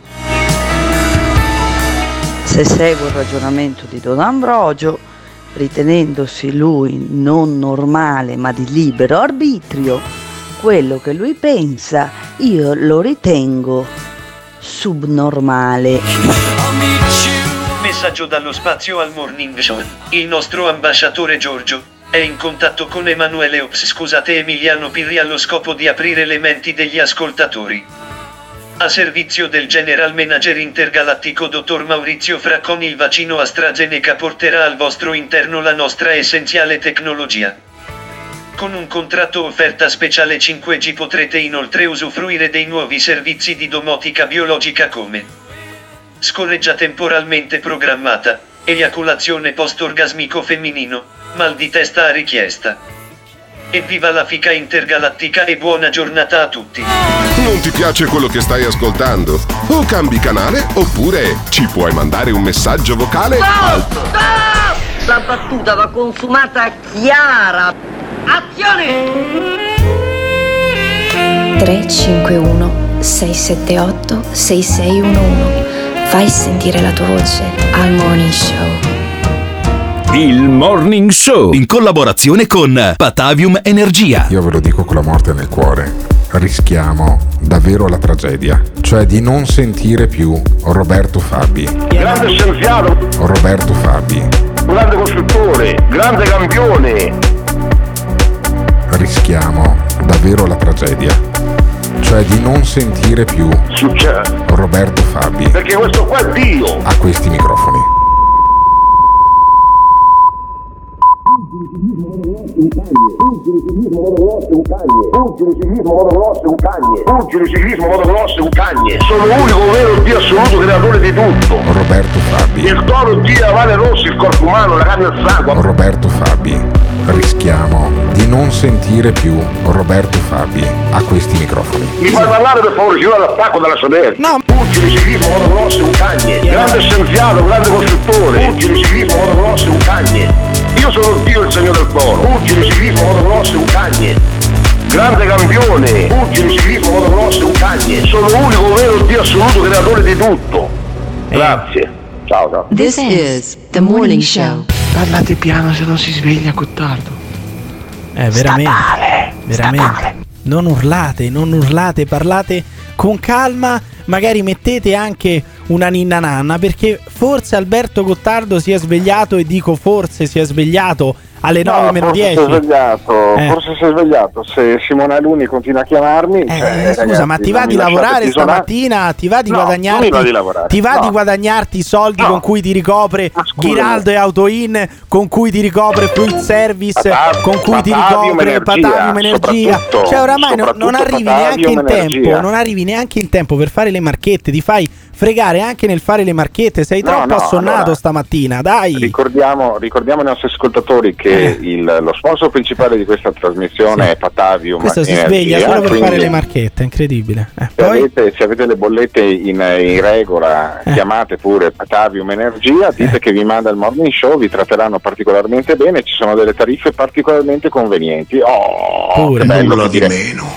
Se seguo il ragionamento di Don Ambrogio, ritenendosi lui non normale ma di libero arbitrio, quello che lui pensa io lo ritengo subnormale. Messaggio dallo spazio al Morning Show. Il nostro ambasciatore Giorgio è in contatto con Emanuele Ops, scusate Emiliano Pirri allo scopo di aprire le menti degli ascoltatori. A servizio del General Manager Intergalattico Dottor Maurizio Fracconi il vaccino AstraZeneca porterà al vostro interno la nostra essenziale tecnologia. Con un contratto offerta speciale 5G potrete inoltre usufruire dei nuovi servizi di domotica biologica come scorreggia temporalmente programmata, eiaculazione post-orgasmico femminino, mal di testa a richiesta. Evviva la fica intergalattica e buona giornata a tutti. Non ti piace quello che stai ascoltando? O cambi canale oppure ci puoi mandare un messaggio vocale al La battuta va consumata chiara. Azione! 351 678 6611 Fai sentire la tua voce al Morning Show. Il Morning Show in collaborazione con Patavium Energia. Io ve lo dico con la morte nel cuore. Rischiamo davvero la tragedia, cioè di non sentire più Roberto Fabi. Grande scienziato, Roberto Fabi. grande costruttore, grande campione. Rischiamo davvero la tragedia, cioè di non sentire più Roberto Fabi Perché questo qua è Dio. a questi microfoni. Ciclismo un cagne. Ultimo ciclismo motocross è un cagne. Sono l'unico vero Dio assoluto creatore di tutto. Roberto Fabi. Il toro Dio, Vale Rossi, il corpo umano, la carne e il sangue. Roberto Fabi. Rischiamo di non sentire più Roberto Fabi a questi microfoni. Mi fai parlare per favore, io l'attacco dalla sederta. No. Ultimo ciclismo motocross è un cagne. Grande scienziato, grande costruttore. Ultimo ciclismo motocross Grande campione. Ultimo ciclismo motocross cagne. Sono l'unico vero Dio assoluto creatore di tutto. Grazie. Ciao ciao. This is the morning show. Parlate piano se non si sveglia Gottardo. Eh, veramente. veramente. Non urlate, non urlate, parlate con calma. Magari mettete anche una ninna nanna perché forse Alberto Gottardo si è svegliato e dico forse si è svegliato alle 9 meno forse 10. si è svegliato, Eh. forse si è svegliato. Se Simone Aluni continua a chiamarmi, Eh, cioè, scusa, ragazzi, ma ti va di lavorare stamattina? Ti va di No, guadagnarti? va di lavorare, Ti va no. di guadagnarti i soldi con cui ti ricopre Ghiraldo e Autoin, con cui ti ricopre Fluid Service, Patavium- con cui ti ricopre Patavium Energia. Cioè, oramai non, non arrivi neanche in tempo. Non arrivi neanche in tempo per fare le marchette. Ti fai fregare anche nel fare le marchette. Sei No, troppo no, assonnato allora- stamattina, dai. Ricordiamo, ricordiamo ai nostri ascoltatori che Eh. il- lo sponsor principale di questa trasmissione è Patavium Questo si Energia, sveglia solo per quindi fare le marchette, è incredibile. Eh, Se poi avete, se avete le bollette in, in regola, Eh. chiamate pure Patavium Energia, dite che vi manda il morning show, vi tratteranno particolarmente bene, ci sono delle tariffe particolarmente convenienti. Oh, Pure. che bello Nulla dire.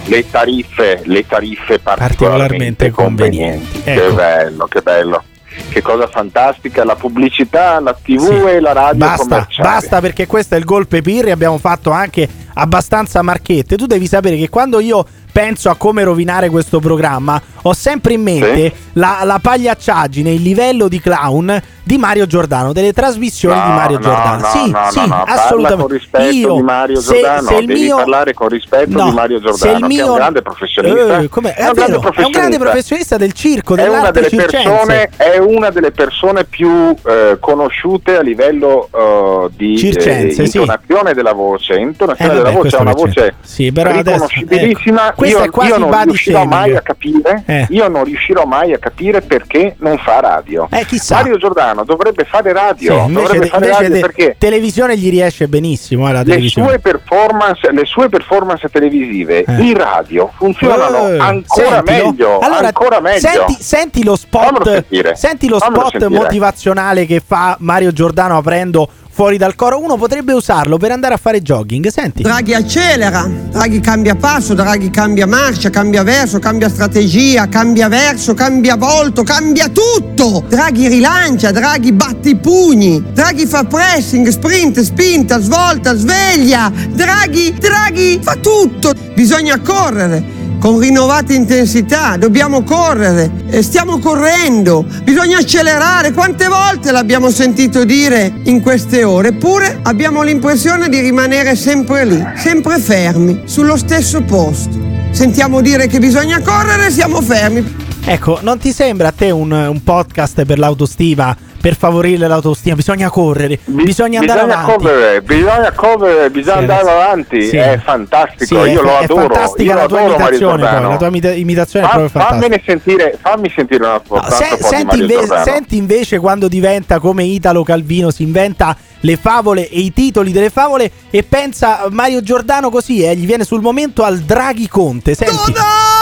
Le tariffe, le tariffe particolarmente, Particolarmente convenienti. Che Ecco. bello, che bello. Che cosa fantastica, la pubblicità, la tv e la radio Basta, basta perché questo è il golpe Pirri. Abbiamo fatto anche abbastanza marchette. Tu devi sapere che quando io penso a come rovinare questo programma, ho sempre in mente la, la pagliacciaggine, il livello di clown di Mario Giordano, delle trasmissioni No, di Mario no, Giordano. no, sì, sì, assolutamente. con rispetto io, di Mario se- Giordano, se il devi mio- parlare con rispetto di Mario se il Giordano, che è mio- un grande professionista. Eh, è, È un grande vero, è un grande professionista del circo, è una, persone, è una delle persone più eh, conosciute a livello eh, di Circense, eh, sì. intonazione della voce. Intonazione Eh, vabbè, voce ha una voce Sì, riconoscibilissima. ecco, io, è quasi io non riuscirò mai a capire. Eh. Io non riuscirò mai a capire perché non fa radio. Eh, chissà. Mario Giordano dovrebbe fare Sì, radio. invece, dovrebbe de- fare radio de- perché televisione gli riesce benissimo. Eh, la le sue, performance, le sue performance televisive in radio funzionano Eh, ancora meglio. Allora, ancora meglio. Senti, senti lo spot, senti lo spot motivazionale che fa Mario Giordano aprendo fuori dal coro, uno potrebbe usarlo per andare a fare jogging. Senti. Draghi accelera, Draghi cambia passo, Draghi cambia marcia, cambia verso, cambia strategia, cambia verso, cambia volto, cambia tutto. Draghi rilancia, Draghi batte i pugni, Draghi fa pressing, sprint, spinta, svolta, sveglia. Draghi, Draghi fa tutto. Bisogna correre con rinnovata intensità, dobbiamo correre, e stiamo correndo, bisogna accelerare. Quante volte l'abbiamo sentito dire in queste ore? Eppure abbiamo l'impressione di rimanere sempre lì, sempre fermi, sullo stesso posto. Sentiamo dire che bisogna correre, siamo fermi. Ecco, non ti sembra a te un, un podcast per l'autostima? Per favorire l'autostima, bisogna correre, bisogna andare bisogna avanti. correre, bisogna correre, bisogna Sì, andare avanti, sì. è fantastico, Sì, io è, lo è adoro. fantastica io la tua adoro imitazione, poi, la tua imita- imitazione è Fa- proprio fantastica. fammene sentire, fammi sentire una No, se- senti, inve- senti invece quando diventa come Italo Calvino, si inventa le favole e i titoli delle favole e pensa Mario Giordano così, eh, gli viene sul momento al Draghi Conte. Senti. Donato, Donato,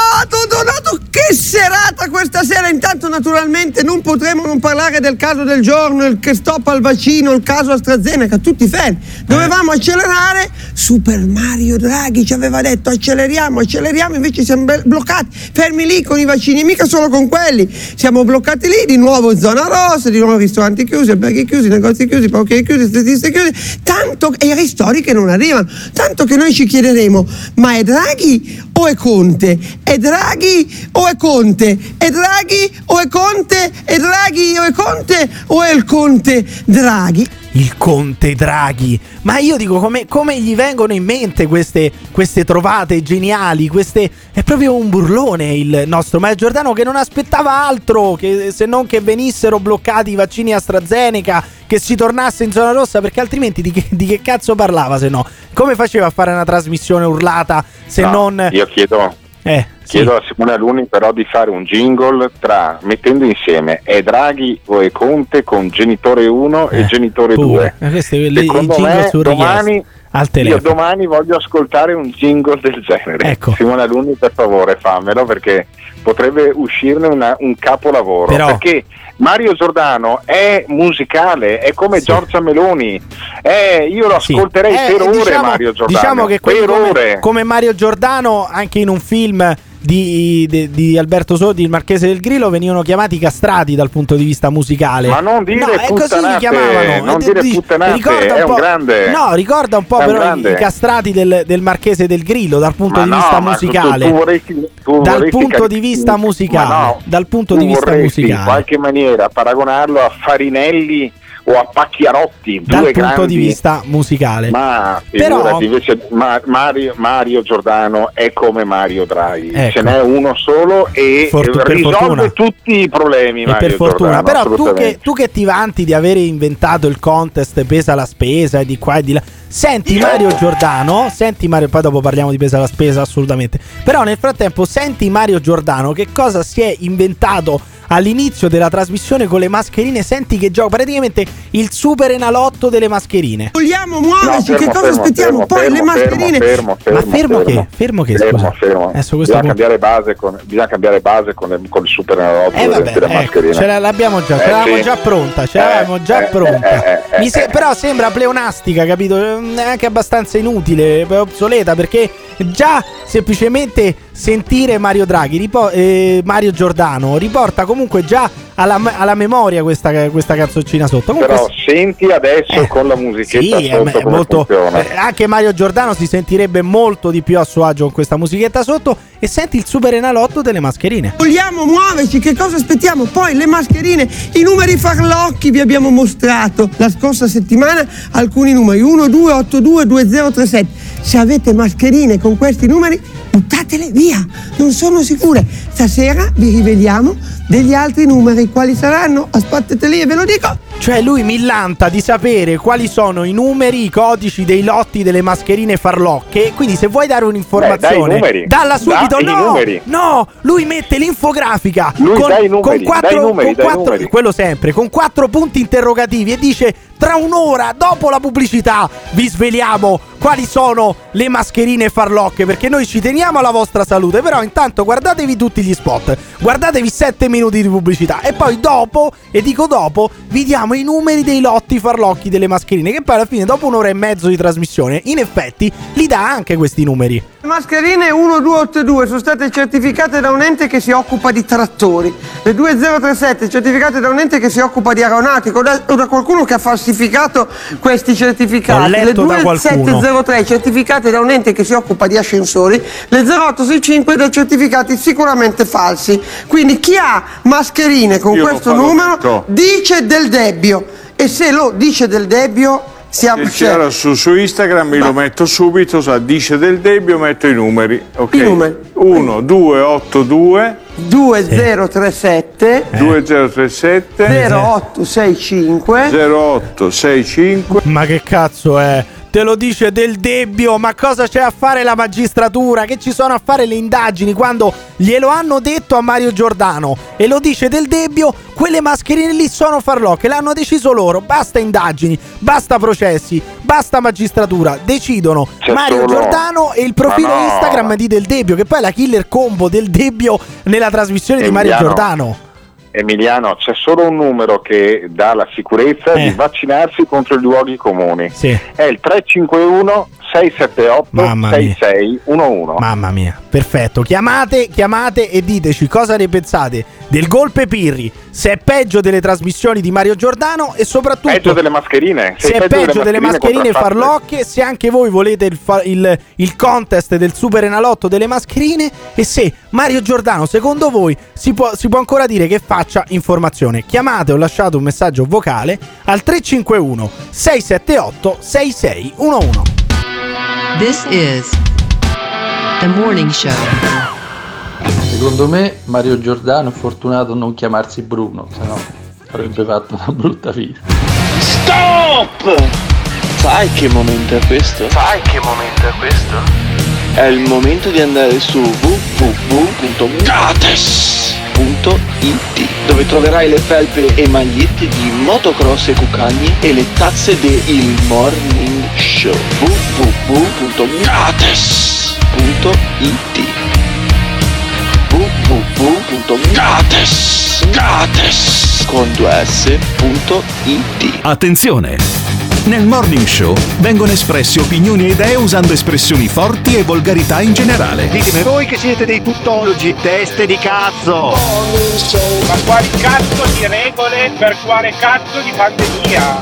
che serata questa sera! Intanto, naturalmente, non potremo non parlare del caso del giorno, il che stop al vaccino, il caso AstraZeneca, tutti fermi. Dovevamo accelerare. Super Mario Draghi ci aveva detto acceleriamo, acceleriamo, invece siamo bloccati, fermi lì con i vaccini, mica solo con quelli. Siamo bloccati lì, di nuovo zona rossa, di nuovo ristoranti chiusi, alberghi chiusi, negozi chiusi, parchi chiusi, statistiche chiusi, tanto e i ristori che non arrivano. Tanto che noi ci chiederemo, ma è Draghi o è Conte? È Draghi o è Conte? È Draghi o è Conte? È Draghi o è Conte? O è il Conte Draghi? Il Conte Draghi. Ma io dico come, come gli vengono in mente queste, queste trovate geniali? Queste, è proprio un burlone il nostro Mario Giordano che non aspettava altro che, se non che venissero bloccati i vaccini AstraZeneca, che si tornasse in zona rossa, perché altrimenti di che, di che cazzo parlava se no? Come faceva a fare una trasmissione urlata se No, non... Io chiedo, Eh, chiedo a Simone Aluni però di fare un jingle tra mettendo insieme è Draghi o è Conte con genitore 1 e genitore pure. 2. Eh, questi le- i Secondo me domani al io domani voglio ascoltare un jingle del genere. Ecco. Simone Aluni per favore fammelo perché potrebbe uscirne una- un capolavoro. Però- Perché Mario Giordano è musicale, è come Giorgia Meloni. È- io lo ascolterei Eh, per ore diciamo- Mario Giordano. Diciamo che per come, ore. come Mario Giordano, anche in un film di, di- di Alberto Sordi, il Marchese del Grillo, venivano chiamati castrati dal punto di vista musicale. Ma non dire no, è così li puttanate, chiamavano. non Eh, dire puttanate, ricorda è un po'- grande. No, ricorda un po' un però i- grande. i castrati del, del Marchese del Grillo dal punto Ma di no, vista ma tu- musicale. tu vorresti- tu dal punto di vista musicale. no, dal punto di vista vorresti in musicale. qualche maniera paragonarlo a Farinelli o a Pacchiarotti, Dal due punto grandi di vista musicale. Ma Però- invece Ma- Mario, Mario Giordano è come Mario Draghi, Ecco. ce n'è uno solo e Fortu- risolve fortuna. tutti i problemi. Mario per fortuna, Giordano, però tu che, tu che ti vanti di avere inventato il contest pesa la spesa e di qua e di là, senti Mario Giordano, senti Mario, poi dopo parliamo di pesa la spesa assolutamente, però nel frattempo senti Mario Giordano che cosa si è inventato all'inizio della trasmissione con le mascherine, senti che gioca praticamente il super enalotto delle mascherine. Vogliamo muoverci, No, che cosa fermo, aspettiamo? fermo, Poi fermo, le mascherine. Fermo, fermo, Ma fermo che? Fermo che, Fermo, scusa? fermo. Adesso questo Bisogna, cambiare base con, bisogna cambiare base con, le- con il super enalotto Eh delle, vabbè, delle ecco, mascherine. ce la- l'abbiamo già, ce Eh, l'avevamo sì. già pronta, ce Eh, l'avevamo già eh, pronta. eh, eh, Mi se- eh. però sembra pleonastica, capito? È anche abbastanza inutile, obsoleta, perché già semplicemente sentire Mario Draghi, ripo- eh, Mario Giordano, riporta comunque già alla, alla memoria questa, questa canzoncina sotto. Comunque, Però senti adesso con la musichetta sì, è, sotto è come molto, eh, anche Mario Giordano si sentirebbe molto di più a suo agio con questa musichetta sotto e senti il super enalotto delle mascherine. Vogliamo muoverci, che cosa aspettiamo? Poi le mascherine, i numeri farlocchi vi abbiamo mostrato la scorsa settimana, alcuni numeri 1, 2, 8, 2, 2, 0, 3, 7. Se avete mascherine con questi numeri, buttatele via, non sono sicure. Stasera vi riveliamo degli altri numeri, quali saranno? Aspettate lì e ve lo dico. Cioè lui millanta di sapere quali sono i numeri, i codici dei lotti delle mascherine farlocche. Quindi se vuoi dare Beh, dai un'informazione, numeri. dalla subito. Dai i no, no, lui mette l'infografica Lui con, dai numeri, con quattro, dai numeri, con dai quattro- numeri. quello sempre, con quattro punti interrogativi e dice tra un'ora dopo la pubblicità vi sveliamo quali sono le mascherine farlocche perché noi ci teniamo alla vostra salute. Però intanto guardatevi tutti gli spot, guardatevi 7 minuti di pubblicità e poi dopo, e dico dopo, vi diamo abbiamo i numeri dei lotti farlocchi delle mascherine, che poi alla fine, dopo un'ora e mezzo di trasmissione, in effetti li dà anche questi numeri. Le mascherine 1282 sono state certificate da un ente che si occupa di trattori, le 2037 certificate da un ente che si occupa di aeronautico, da, da qualcuno che ha falsificato questi certificati, le letto da qualcuno. 2703 certificate da un ente che si occupa di ascensori, le 0865 da certificati sicuramente falsi. Quindi chi ha mascherine con Io questo numero tutto. dice del debbio e se lo dice del debbio siamo c'era su, su Instagram mi lo metto subito, sa, dice del debito, metto i numeri. Ok. I numeri. 1, 2, 8, 2, 2037 2037 0865 0865 Ma che cazzo è? Te lo dice del debbio, ma cosa c'è a fare la magistratura? Che ci sono a fare le indagini quando glielo hanno detto a Mario Giordano e lo dice del debbio, quelle mascherine lì sono farlocche, l'hanno deciso loro, basta indagini, basta processi, basta magistratura, decidono C'è Mario solo- Giordano e il profilo no. Instagram di Del Debbio, che poi è la killer combo del debbio nella trasmissione di Mario. Giordano. Emiliano, c'è solo un numero che dà la sicurezza Eh. di vaccinarsi contro i luoghi comuni. Sì. È il 351 678 Mamma mia. 6611. Mamma mia, perfetto. Chiamate, chiamate e diteci cosa ne pensate del golpe Pirri, se è peggio delle trasmissioni di Mario Giordano e soprattutto Peggio delle mascherine. se è peggio delle mascherine contraffatte. farlocche, se anche voi volete il, fa- il- il contest del Super Enalotto delle mascherine e se Mario Giordano secondo voi si può, si può ancora dire che faccia informazione. Chiamate o lasciate un messaggio vocale al 351 678 6611. This is The Morning Show. Secondo me Mario Giordano è fortunato a non chiamarsi Bruno, se no avrebbe fatto una brutta vita. Stop! Sai che momento è questo? Sai che momento è questo? È il momento di andare su www.gates.it dove troverai le felpe e magliette di motocross e cucagni e le tazze del Morning Show www.gates.it www.gates Gates con 2s.it Attenzione! Nel Morning Show vengono espresse opinioni e idee usando espressioni forti e volgarità in generale. Ditemi voi che siete dei tuttologi, teste di cazzo! Ma quali cazzo di regole per quale cazzo di pandemia?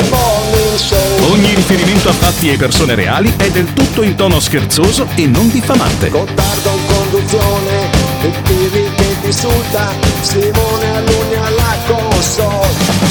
Ogni riferimento a fatti e persone reali è del tutto in tono scherzoso e non diffamante. Gottardo in conduzione, il che ti insulta, Simone console.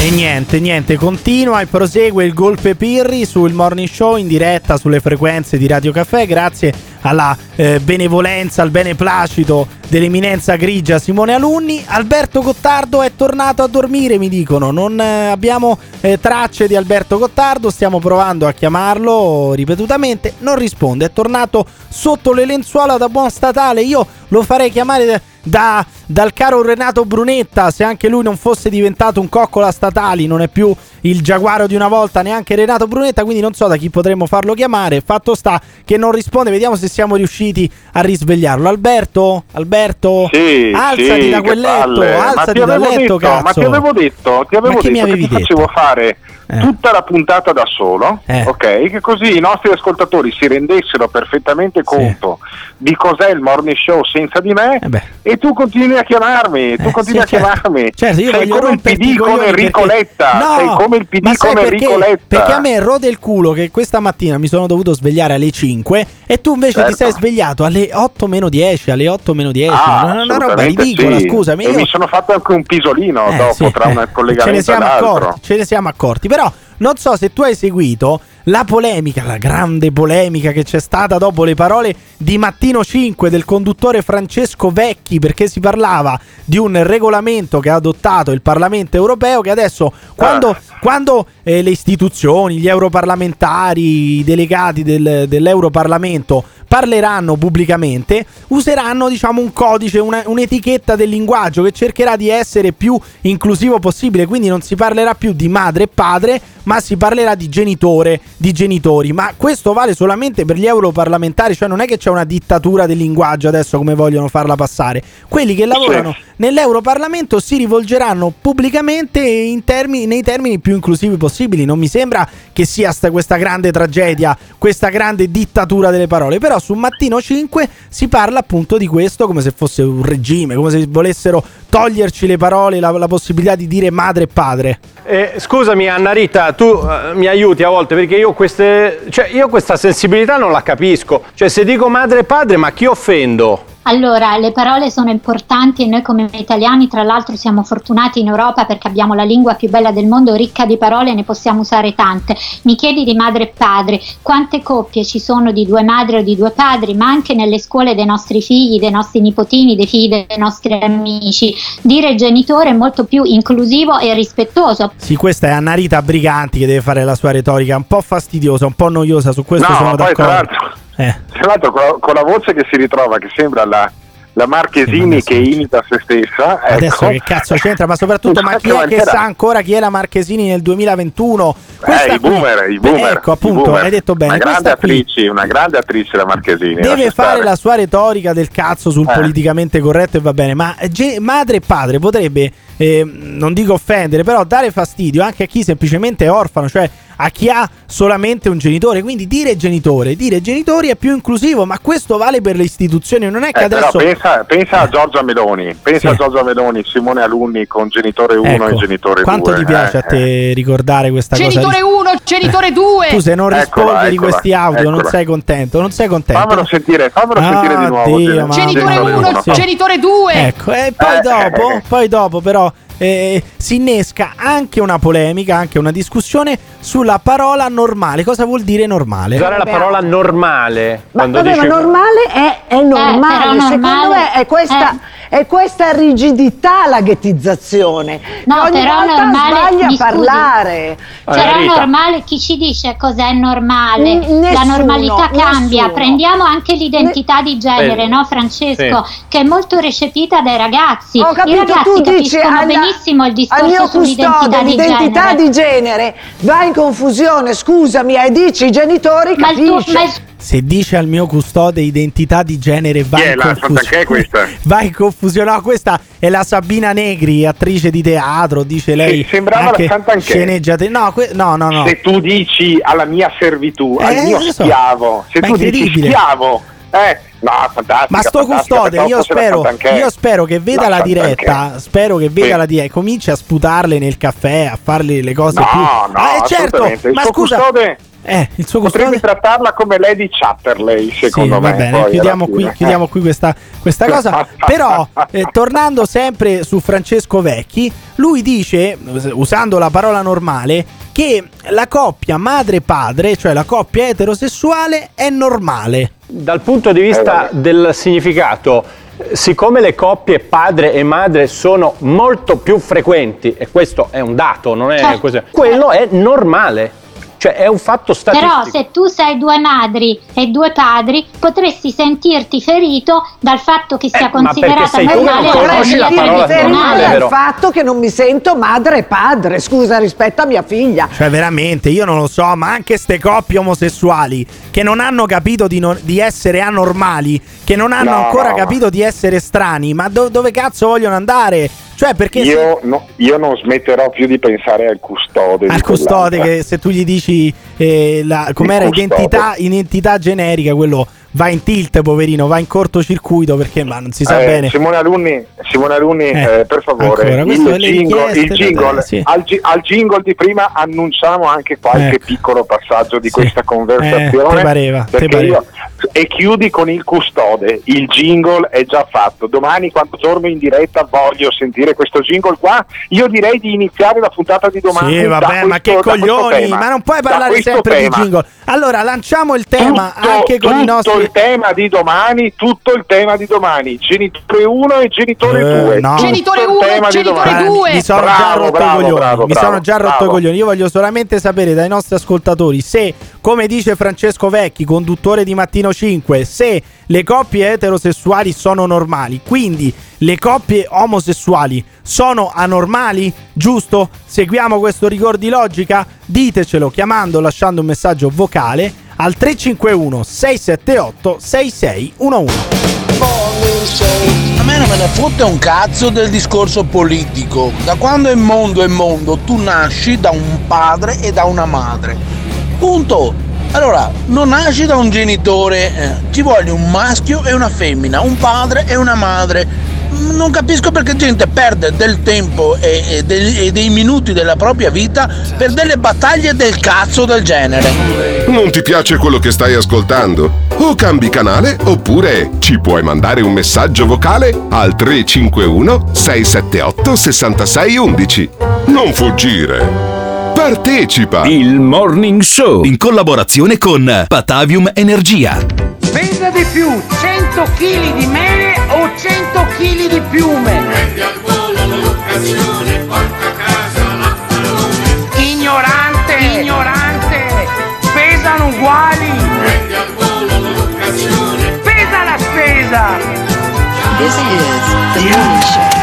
E niente, niente, continua e prosegue il golpe Pirri sul morning show in diretta sulle frequenze di Radio Caffè grazie alla eh, benevolenza, al beneplacito dell'eminenza grigia Simone Alunni. Alberto Gottardo è tornato a dormire, mi dicono. Non eh, abbiamo eh, tracce di Alberto Gottardo, stiamo provando a chiamarlo ripetutamente, non risponde, è tornato sotto le lenzuola da buon statale. Io lo farei chiamare da- dal caro Renato Brunetta, se anche lui non fosse diventato un coccola statali, non è più il giaguaro di una volta neanche Renato Brunetta, quindi non so da chi potremmo farlo chiamare. Fatto sta che non risponde, vediamo se siamo riusciti a risvegliarlo. Alberto? Alberto? Sì, alzati sì, da che quel letto, alzati ti dal letto, detto, cazzo. Ma ti avevo detto, ti avevo Ma che detto che avevi ti facevo fare tutta la puntata da solo, Eh. ok? Che così i nostri ascoltatori si rendessero perfettamente conto di cos'è il morning show senza di me e tu continui a chiamarmi, tu continui Eh, sì, a certo. chiamarmi. Certo, io sei come il PD con Enrico perché- Letta, No, sei come il PD con perché? Enrico Letta. Perché a me rode il culo che questa mattina mi sono dovuto svegliare alle 5 e tu invece ti Certo. sei svegliato alle 8 meno 10, alle 8 meno 10. Ah, una, roba ridicola, sì. scusami. E io- mi sono fatto anche un pisolino Eh, dopo sì, tra un ce ne collegamento e siamo accorti, ce ne siamo accorti. Però non so se tu hai seguito la polemica, la grande polemica che c'è stata dopo le parole di Mattino 5 del conduttore Francesco Vecchi, perché si parlava di un regolamento che ha adottato il Parlamento europeo che adesso quando, quando, eh, le istituzioni, gli europarlamentari, i delegati del, dell'Europarlamento parleranno pubblicamente, useranno diciamo un codice, una, un'etichetta del linguaggio che cercherà di essere più inclusivo possibile, quindi non si parlerà più di madre e padre, ma si parlerà di genitore, di genitori, ma questo vale solamente per gli europarlamentari, cioè non è che c'è una dittatura del linguaggio adesso come vogliono farla passare. Quelli che lavorano nell'Europarlamento si rivolgeranno pubblicamente in termini, nei termini più inclusivi possibili. Non mi sembra che sia sta, questa grande tragedia, questa grande dittatura delle parole, però su Mattino 5 si parla appunto di questo come se fosse un regime, come se volessero toglierci le parole, la, la possibilità di dire madre e padre. Eh, scusami Anna Rita, tu eh, mi aiuti a volte perché io, queste, cioè, io questa sensibilità non la capisco. Cioè se dico madre e padre, ma chi offendo? Allora, le parole sono importanti e noi come italiani tra l'altro siamo fortunati in Europa perché abbiamo la lingua più bella del mondo, ricca di parole, ne possiamo usare tante. Mi chiedi di madre e padre, quante coppie ci sono di due madri o di due padri, ma anche nelle scuole dei nostri figli, dei nostri nipotini, dei figli dei nostri amici. Dire genitore è molto più inclusivo e rispettoso. Sì, questa è Anna Rita Briganti che deve fare la sua retorica, un po' fastidiosa, un po' noiosa, su questo no, sono d'accordo. Eh. tra l'altro con, la, con la voce che si ritrova, che sembra la, la Marchesini che imita se stessa. Adesso ecco. che cazzo c'entra? Ma soprattutto, ma chi è che mancherà. sa ancora chi è la Marchesini nel 2021? Eh, i qui- boomer, i boomer. Ecco, appunto, boomer. hai detto bene. Una grande Questa attrice, una grande attrice la Marchesini. deve fare stare. la sua retorica del cazzo sul Eh. politicamente corretto e va bene, ma ge- madre e padre potrebbe, eh, non dico offendere, però dare fastidio anche a chi semplicemente è orfano, cioè a chi ha solamente un genitore. Quindi dire genitore, dire genitori è più inclusivo, ma questo vale per le istituzioni, non è che Eh, adesso... pensa, pensa a Giorgia Meloni, pensa Sì. a Giorgia Meloni, Simone Alunni con genitore 1 Ecco, e genitore 2. Quanto ti piace a te ricordare questa Genitore cosa? 1, genitore 2. Tu se non rispondi Eccola, di eccola, questi audio non eccola. sei contento, non sei contento. Fammelo sentire, fammelo sentire di nuovo. Dio, Genitore mia. 1, Sì. genitore 2. Ecco, e poi Eh, dopo, eh. poi dopo però eh, si innesca anche una polemica, anche una discussione sulla parola normale. Cosa vuol dire normale? Usare la parola normale Ma quando vabbè, dice ma normale è, è normale, secondo normale- me è questa, è questa rigidità la ghettizzazione. No, che ogni però volta normale- sbaglia a mi scusi. parlare. Però Rita. normale, chi ci dice cos'è normale? N- la nessuno, normalità cambia. nessuno. Prendiamo anche l'identità di genere, Vedi. no Francesco? Sì. Che è molto recepita dai ragazzi. Ho I capito, ragazzi tu dici capiscono alla- benissimo il al discorso mio sull'identità custode di l'identità genere. di genere va in confusione, scusami, e dici i genitori Ma il tuo- ma il- Se dice al mio custode identità di genere va è in la confusione. Questa? Va in confusione. No, questa è la Sabina Negri, attrice di teatro, dice lei. Sì, sembrava la anche Sant'Anché. Sceneggiate. No, que- no, no, no. Se tu dici alla mia servitù, Eh, al mio so. schiavo, se Ma tu dici schiavo, eh, no, fantastico. Ma sto custode, io spero, io spero che veda la, diretta. Spero che veda Sì. la diretta. e Cominci a sputarle nel caffè, a farle le cose No, più. no, ah, certo. Ma scusa, custode eh, il suo custode. trattarla come Lady Chatterley, Sì, secondo va me. bene, poi, chiudiamo qui, chiudiamo qui questa, questa cosa. Però, eh, tornando sempre su Francesco Vecchi, lui dice, usando la parola normale, che la coppia madre-padre, cioè la coppia eterosessuale, è normale. Dal punto di vista del significato, siccome le coppie padre e madre sono molto più frequenti, e questo è un dato, non è così, quello è normale, cioè è un fatto statistico. Però se tu sei due madri e due padri potresti sentirti ferito dal fatto che sia Eh, ma considerata sei tu che non normale conosci la parola normale, al vero? fatto che non mi sento madre e padre, scusa, rispetto a mia figlia. Cioè, veramente, io non lo so, ma anche ste coppie omosessuali che non hanno capito di, non- di essere anormali, che non hanno No, ancora no. capito di essere strani, ma do- dove cazzo vogliono andare? Cioè, perché se- Io, no- io non smetterò più di pensare al custode. al custode che se tu gli dici eh, la- com'era identità, identità generica, quello va in tilt, poverino, va in cortocircuito perché ma non si sa Eh, bene. Simone Alunni, Simone Alunni Eh, eh, per favore, ancora, il le jingle, il jingle- te, sì. al, al jingle di prima annunciamo anche qualche Ecco. piccolo passaggio di questa Eh, conversazione. te pareva, te pareva. io- e chiudi con il custode, il jingle è già fatto. Domani quando torno in diretta voglio sentire questo jingle qua. Io direi di iniziare la puntata di domani. Sì, vabbè, ma questo- che da questo coglioni! Ma non puoi parlare sempre tema. di jingle. Allora, lanciamo il tema Tutto- anche con i tutto nostri. il tema di domani, tutto il tema di domani, genitore 1 e genitore Eh, 2. no. Genitore Tutto il 1, tema di genitore domani. 2. Mi sono già Bravo, rotto bravo, i coglioni. bravo, mi sono già rotto i coglioni. Io voglio solamente sapere dai nostri ascoltatori se, come dice Francesco Vecchi, conduttore di Mattino Pechino 5 se le coppie eterosessuali sono normali, quindi le coppie omosessuali sono anormali, giusto? Seguiamo questo rigor di logica? Ditecelo chiamando, lasciando un messaggio vocale al 351 678 6611. A me non me ne fotte un cazzo del discorso politico. Da quando è mondo è mondo, tu nasci da un padre e da una madre. Punto. Allora, non nasci da un genitore, eh, ci vuole un maschio e una femmina, un padre e una madre. Non capisco perché gente perde del tempo e, e del- e dei minuti della propria vita per delle battaglie del cazzo del genere. Non ti piace quello che stai ascoltando? O cambi canale oppure ci puoi mandare un messaggio vocale al 351 678 6611. Non fuggire. Partecipa! Il Morning Show in collaborazione con Patavium Energia. Pesa di più 100 kg di mele o 100 kg di piume? Prendi al volo l'occasione, porta a casa l'affarone. Ignorante, ignorante, pesano uguali. Prendi al volo l'occasione. Pesa la spesa. This is the morning show.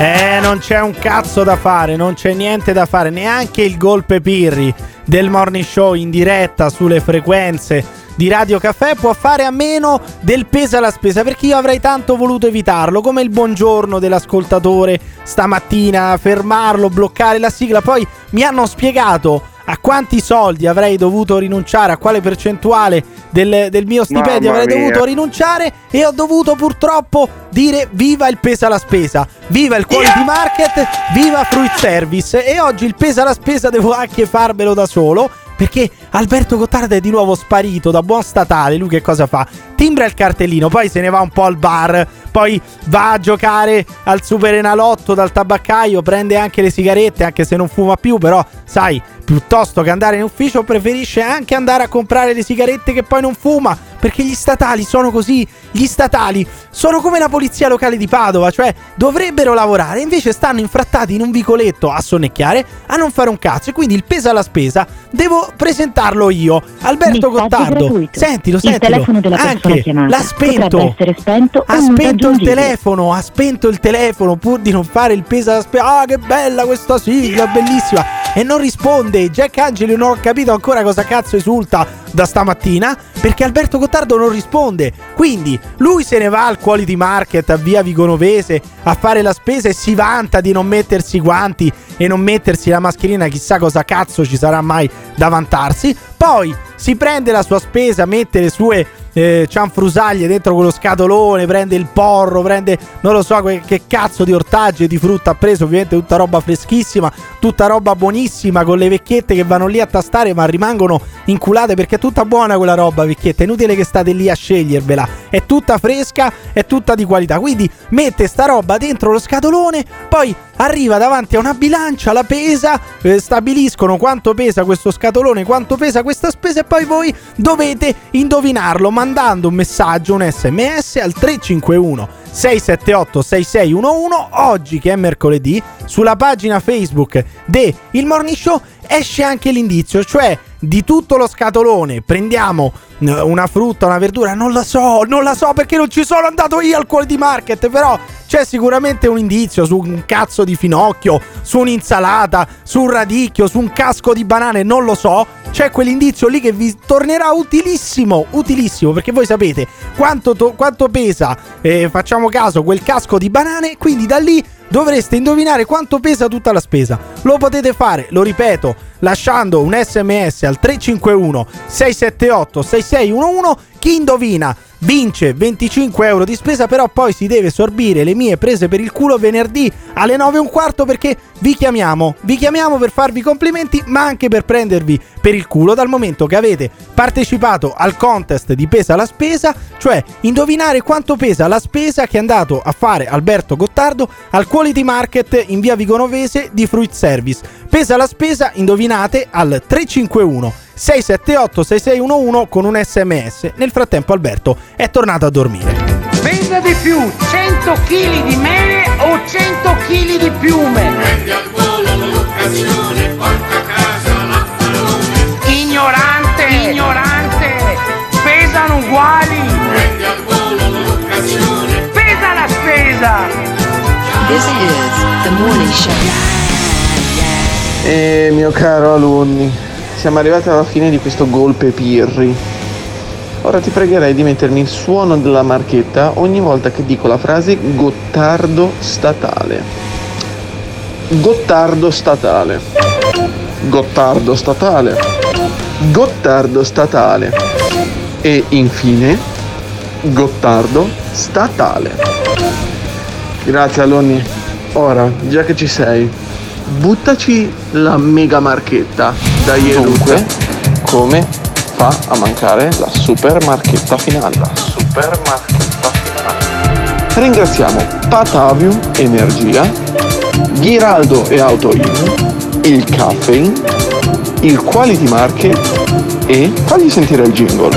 Eh, non c'è un cazzo da fare, non c'è niente da fare, neanche il golpe pirri del morning show in diretta sulle frequenze di Radio Caffè può fare a meno del peso alla spesa perché io avrei tanto voluto evitarlo, come il buongiorno dell'ascoltatore stamattina, fermarlo, bloccare la sigla, poi mi hanno spiegato a quanti soldi avrei dovuto rinunciare, a quale percentuale del, del mio stipendio Mamma avrei mia. dovuto rinunciare e ho dovuto purtroppo dire viva il peso alla spesa, viva il quality market, viva fruit service e oggi il peso alla spesa devo anche farmelo da solo perché Alberto Gottardo è di nuovo sparito da buon statale. Lui che cosa fa? Timbra il cartellino, poi se ne va un po' al bar, poi va a giocare al Super Enalotto dal tabaccaio, prende anche le sigarette, anche se non fuma più, però sai, piuttosto che andare in ufficio preferisce anche andare a comprare le sigarette che poi non fuma, perché gli statali sono così, gli statali sono come la polizia locale di Padova, cioè dovrebbero lavorare, invece stanno infrattati in un vicoletto a sonnecchiare, a non fare un cazzo, e quindi il peso alla spesa devo presentarlo io, Alberto Messaggio Gottardo. gratuito. Sentilo, Il sentilo. telefono della Anche chiamata l'ha spento. spento ha spento il telefono, ha spento il telefono pur di non fare il peso alla spesa. Ah, che bella questa sigla, bellissima. E non risponde. Jack Angeli non ho capito ancora cosa cazzo esulta da stamattina perché Alberto Gottardo non risponde. Quindi lui se ne va al Quality Market a via Vigonovese a fare la spesa e si vanta di non mettersi i guanti e non mettersi la mascherina, chissà cosa cazzo ci sarà mai da vantarsi. Poi si prende la sua spesa, mette le sue eh, cianfrusaglie dentro quello scatolone, prende il porro, prende non lo so que- che cazzo di ortaggi e di frutta. Ha preso, ovviamente tutta roba freschissima, tutta roba buonissima con le vecchiette che vanno lì a tastare ma rimangono inculate perché è tutta buona quella roba vecchietta, è inutile che state lì a scegliervela, è tutta fresca, è tutta di qualità, quindi mette sta roba dentro lo scatolone, poi arriva davanti a una bilancia, la pesa, eh, stabiliscono quanto pesa questo scatolone, quanto pesa questa spesa e poi voi dovete indovinarlo mandando un messaggio, un sms al 351 678 6611 oggi che è mercoledì sulla pagina Facebook de Il Morning Show esce anche l'indizio, cioè di tutto lo scatolone prendiamo eh, una frutta, una verdura, non la so, non la so perché non ci sono andato io al quality market, però c'è sicuramente un indizio su un cazzo di finocchio, su un'insalata, su un radicchio, su un casco di banane, non lo so. C'è quell'indizio lì che vi tornerà utilissimo, utilissimo, perché voi sapete quanto, to- quanto pesa, eh, facciamo caso, quel casco di banane, quindi da lì dovreste indovinare quanto pesa tutta la spesa. Lo potete fare, lo ripeto, lasciando un sms al 351 678 6611. Chi indovina vince 25 euro di spesa, però poi si deve sorbire le mie prese per il culo venerdì alle 9 e un quarto perché vi chiamiamo, vi chiamiamo per farvi complimenti, ma anche per prendervi per il culo dal momento che avete partecipato al contest di pesa la spesa, cioè indovinare quanto pesa la spesa che è andato a fare Alberto Gottardo al Quality Market in via Vigonovese di Fruit Service. Pesa la spesa, indovinate al 351 678 6611 con un sms. Nel frattempo Alberto è tornato a dormire. Pesa di più 100 kg di mele o 100 kg di piume? Ignorante, ignorante, pesano uguali. Pesa la spesa. This is the morning show. Eh, mio caro alunni siamo arrivati alla fine di questo golpe pirri. Ora ti pregherei di mettermi il suono della marchetta ogni volta che dico la frase Gottardo statale. Gottardo statale. Gottardo statale. Gottardo statale. E infine Gottardo statale. Grazie alunni. Ora, già che ci sei, buttaci la mega marchetta. Dai Dunque, come fa a mancare la super marchetta finale? La super marchetta finale. Ringraziamo Patavium Energia, Ghiraldo e Autoin, il Caffeine, il Quality Market e fagli sentire il jingle.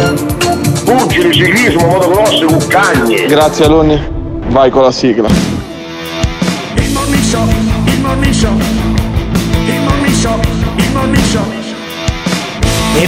Pugili, ciclismo, motocross, cuccagne. Grazie alunni, vai con la sigla.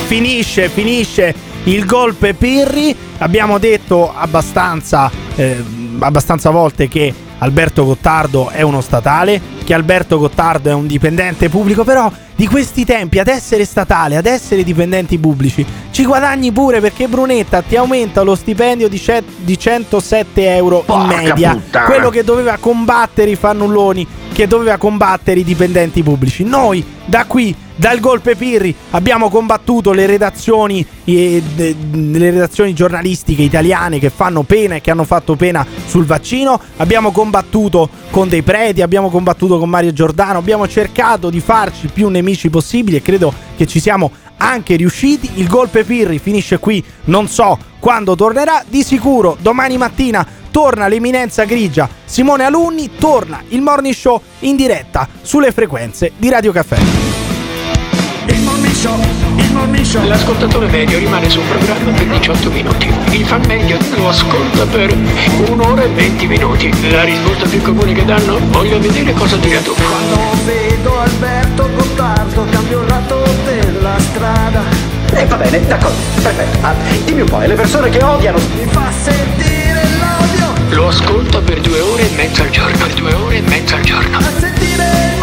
Finisce, finisce il golpe Pirri. Abbiamo detto abbastanza, eh, abbastanza volte che Alberto Gottardo è uno statale, che Alberto Gottardo è un dipendente pubblico, però di questi tempi ad essere statale, ad essere dipendenti pubblici, ci guadagni pure perché Brunetta ti aumenta lo stipendio di, ce- di 107 euro in media. puttana. Quello che doveva combattere i fannulloni, che doveva combattere i dipendenti pubblici. Noi da qui, dal golpe Pirri, abbiamo combattuto le redazioni, eh, le redazioni giornalistiche italiane che fanno pena e che hanno fatto pena sul vaccino. Abbiamo combattuto con dei preti, abbiamo combattuto con Mario Giordano, abbiamo cercato di farci più nemici possibili e credo che ci siamo anche riusciti. Il golpe Pirri finisce qui, non so quando tornerà, di sicuro domani mattina torna l'eminenza grigia Simone Alunni, torna il morning show in diretta sulle frequenze di Radio Caffè. Show, il morning show. L'ascoltatore medio rimane sul programma per 18 minuti. Il fan medio lo ascolta per un'ora e 20 minuti. La risposta più comune che danno? Voglio vedere cosa dirà tu. Quando vedo Alberto Gottardo cambio il lato della strada. E va bene, d'accordo, perfetto. Ah, dimmi un po', le persone che odiano? Mi fa sentire l'odio. Lo ascolta per due ore e mezza al giorno. Per due ore e mezza al giorno. A sentire il.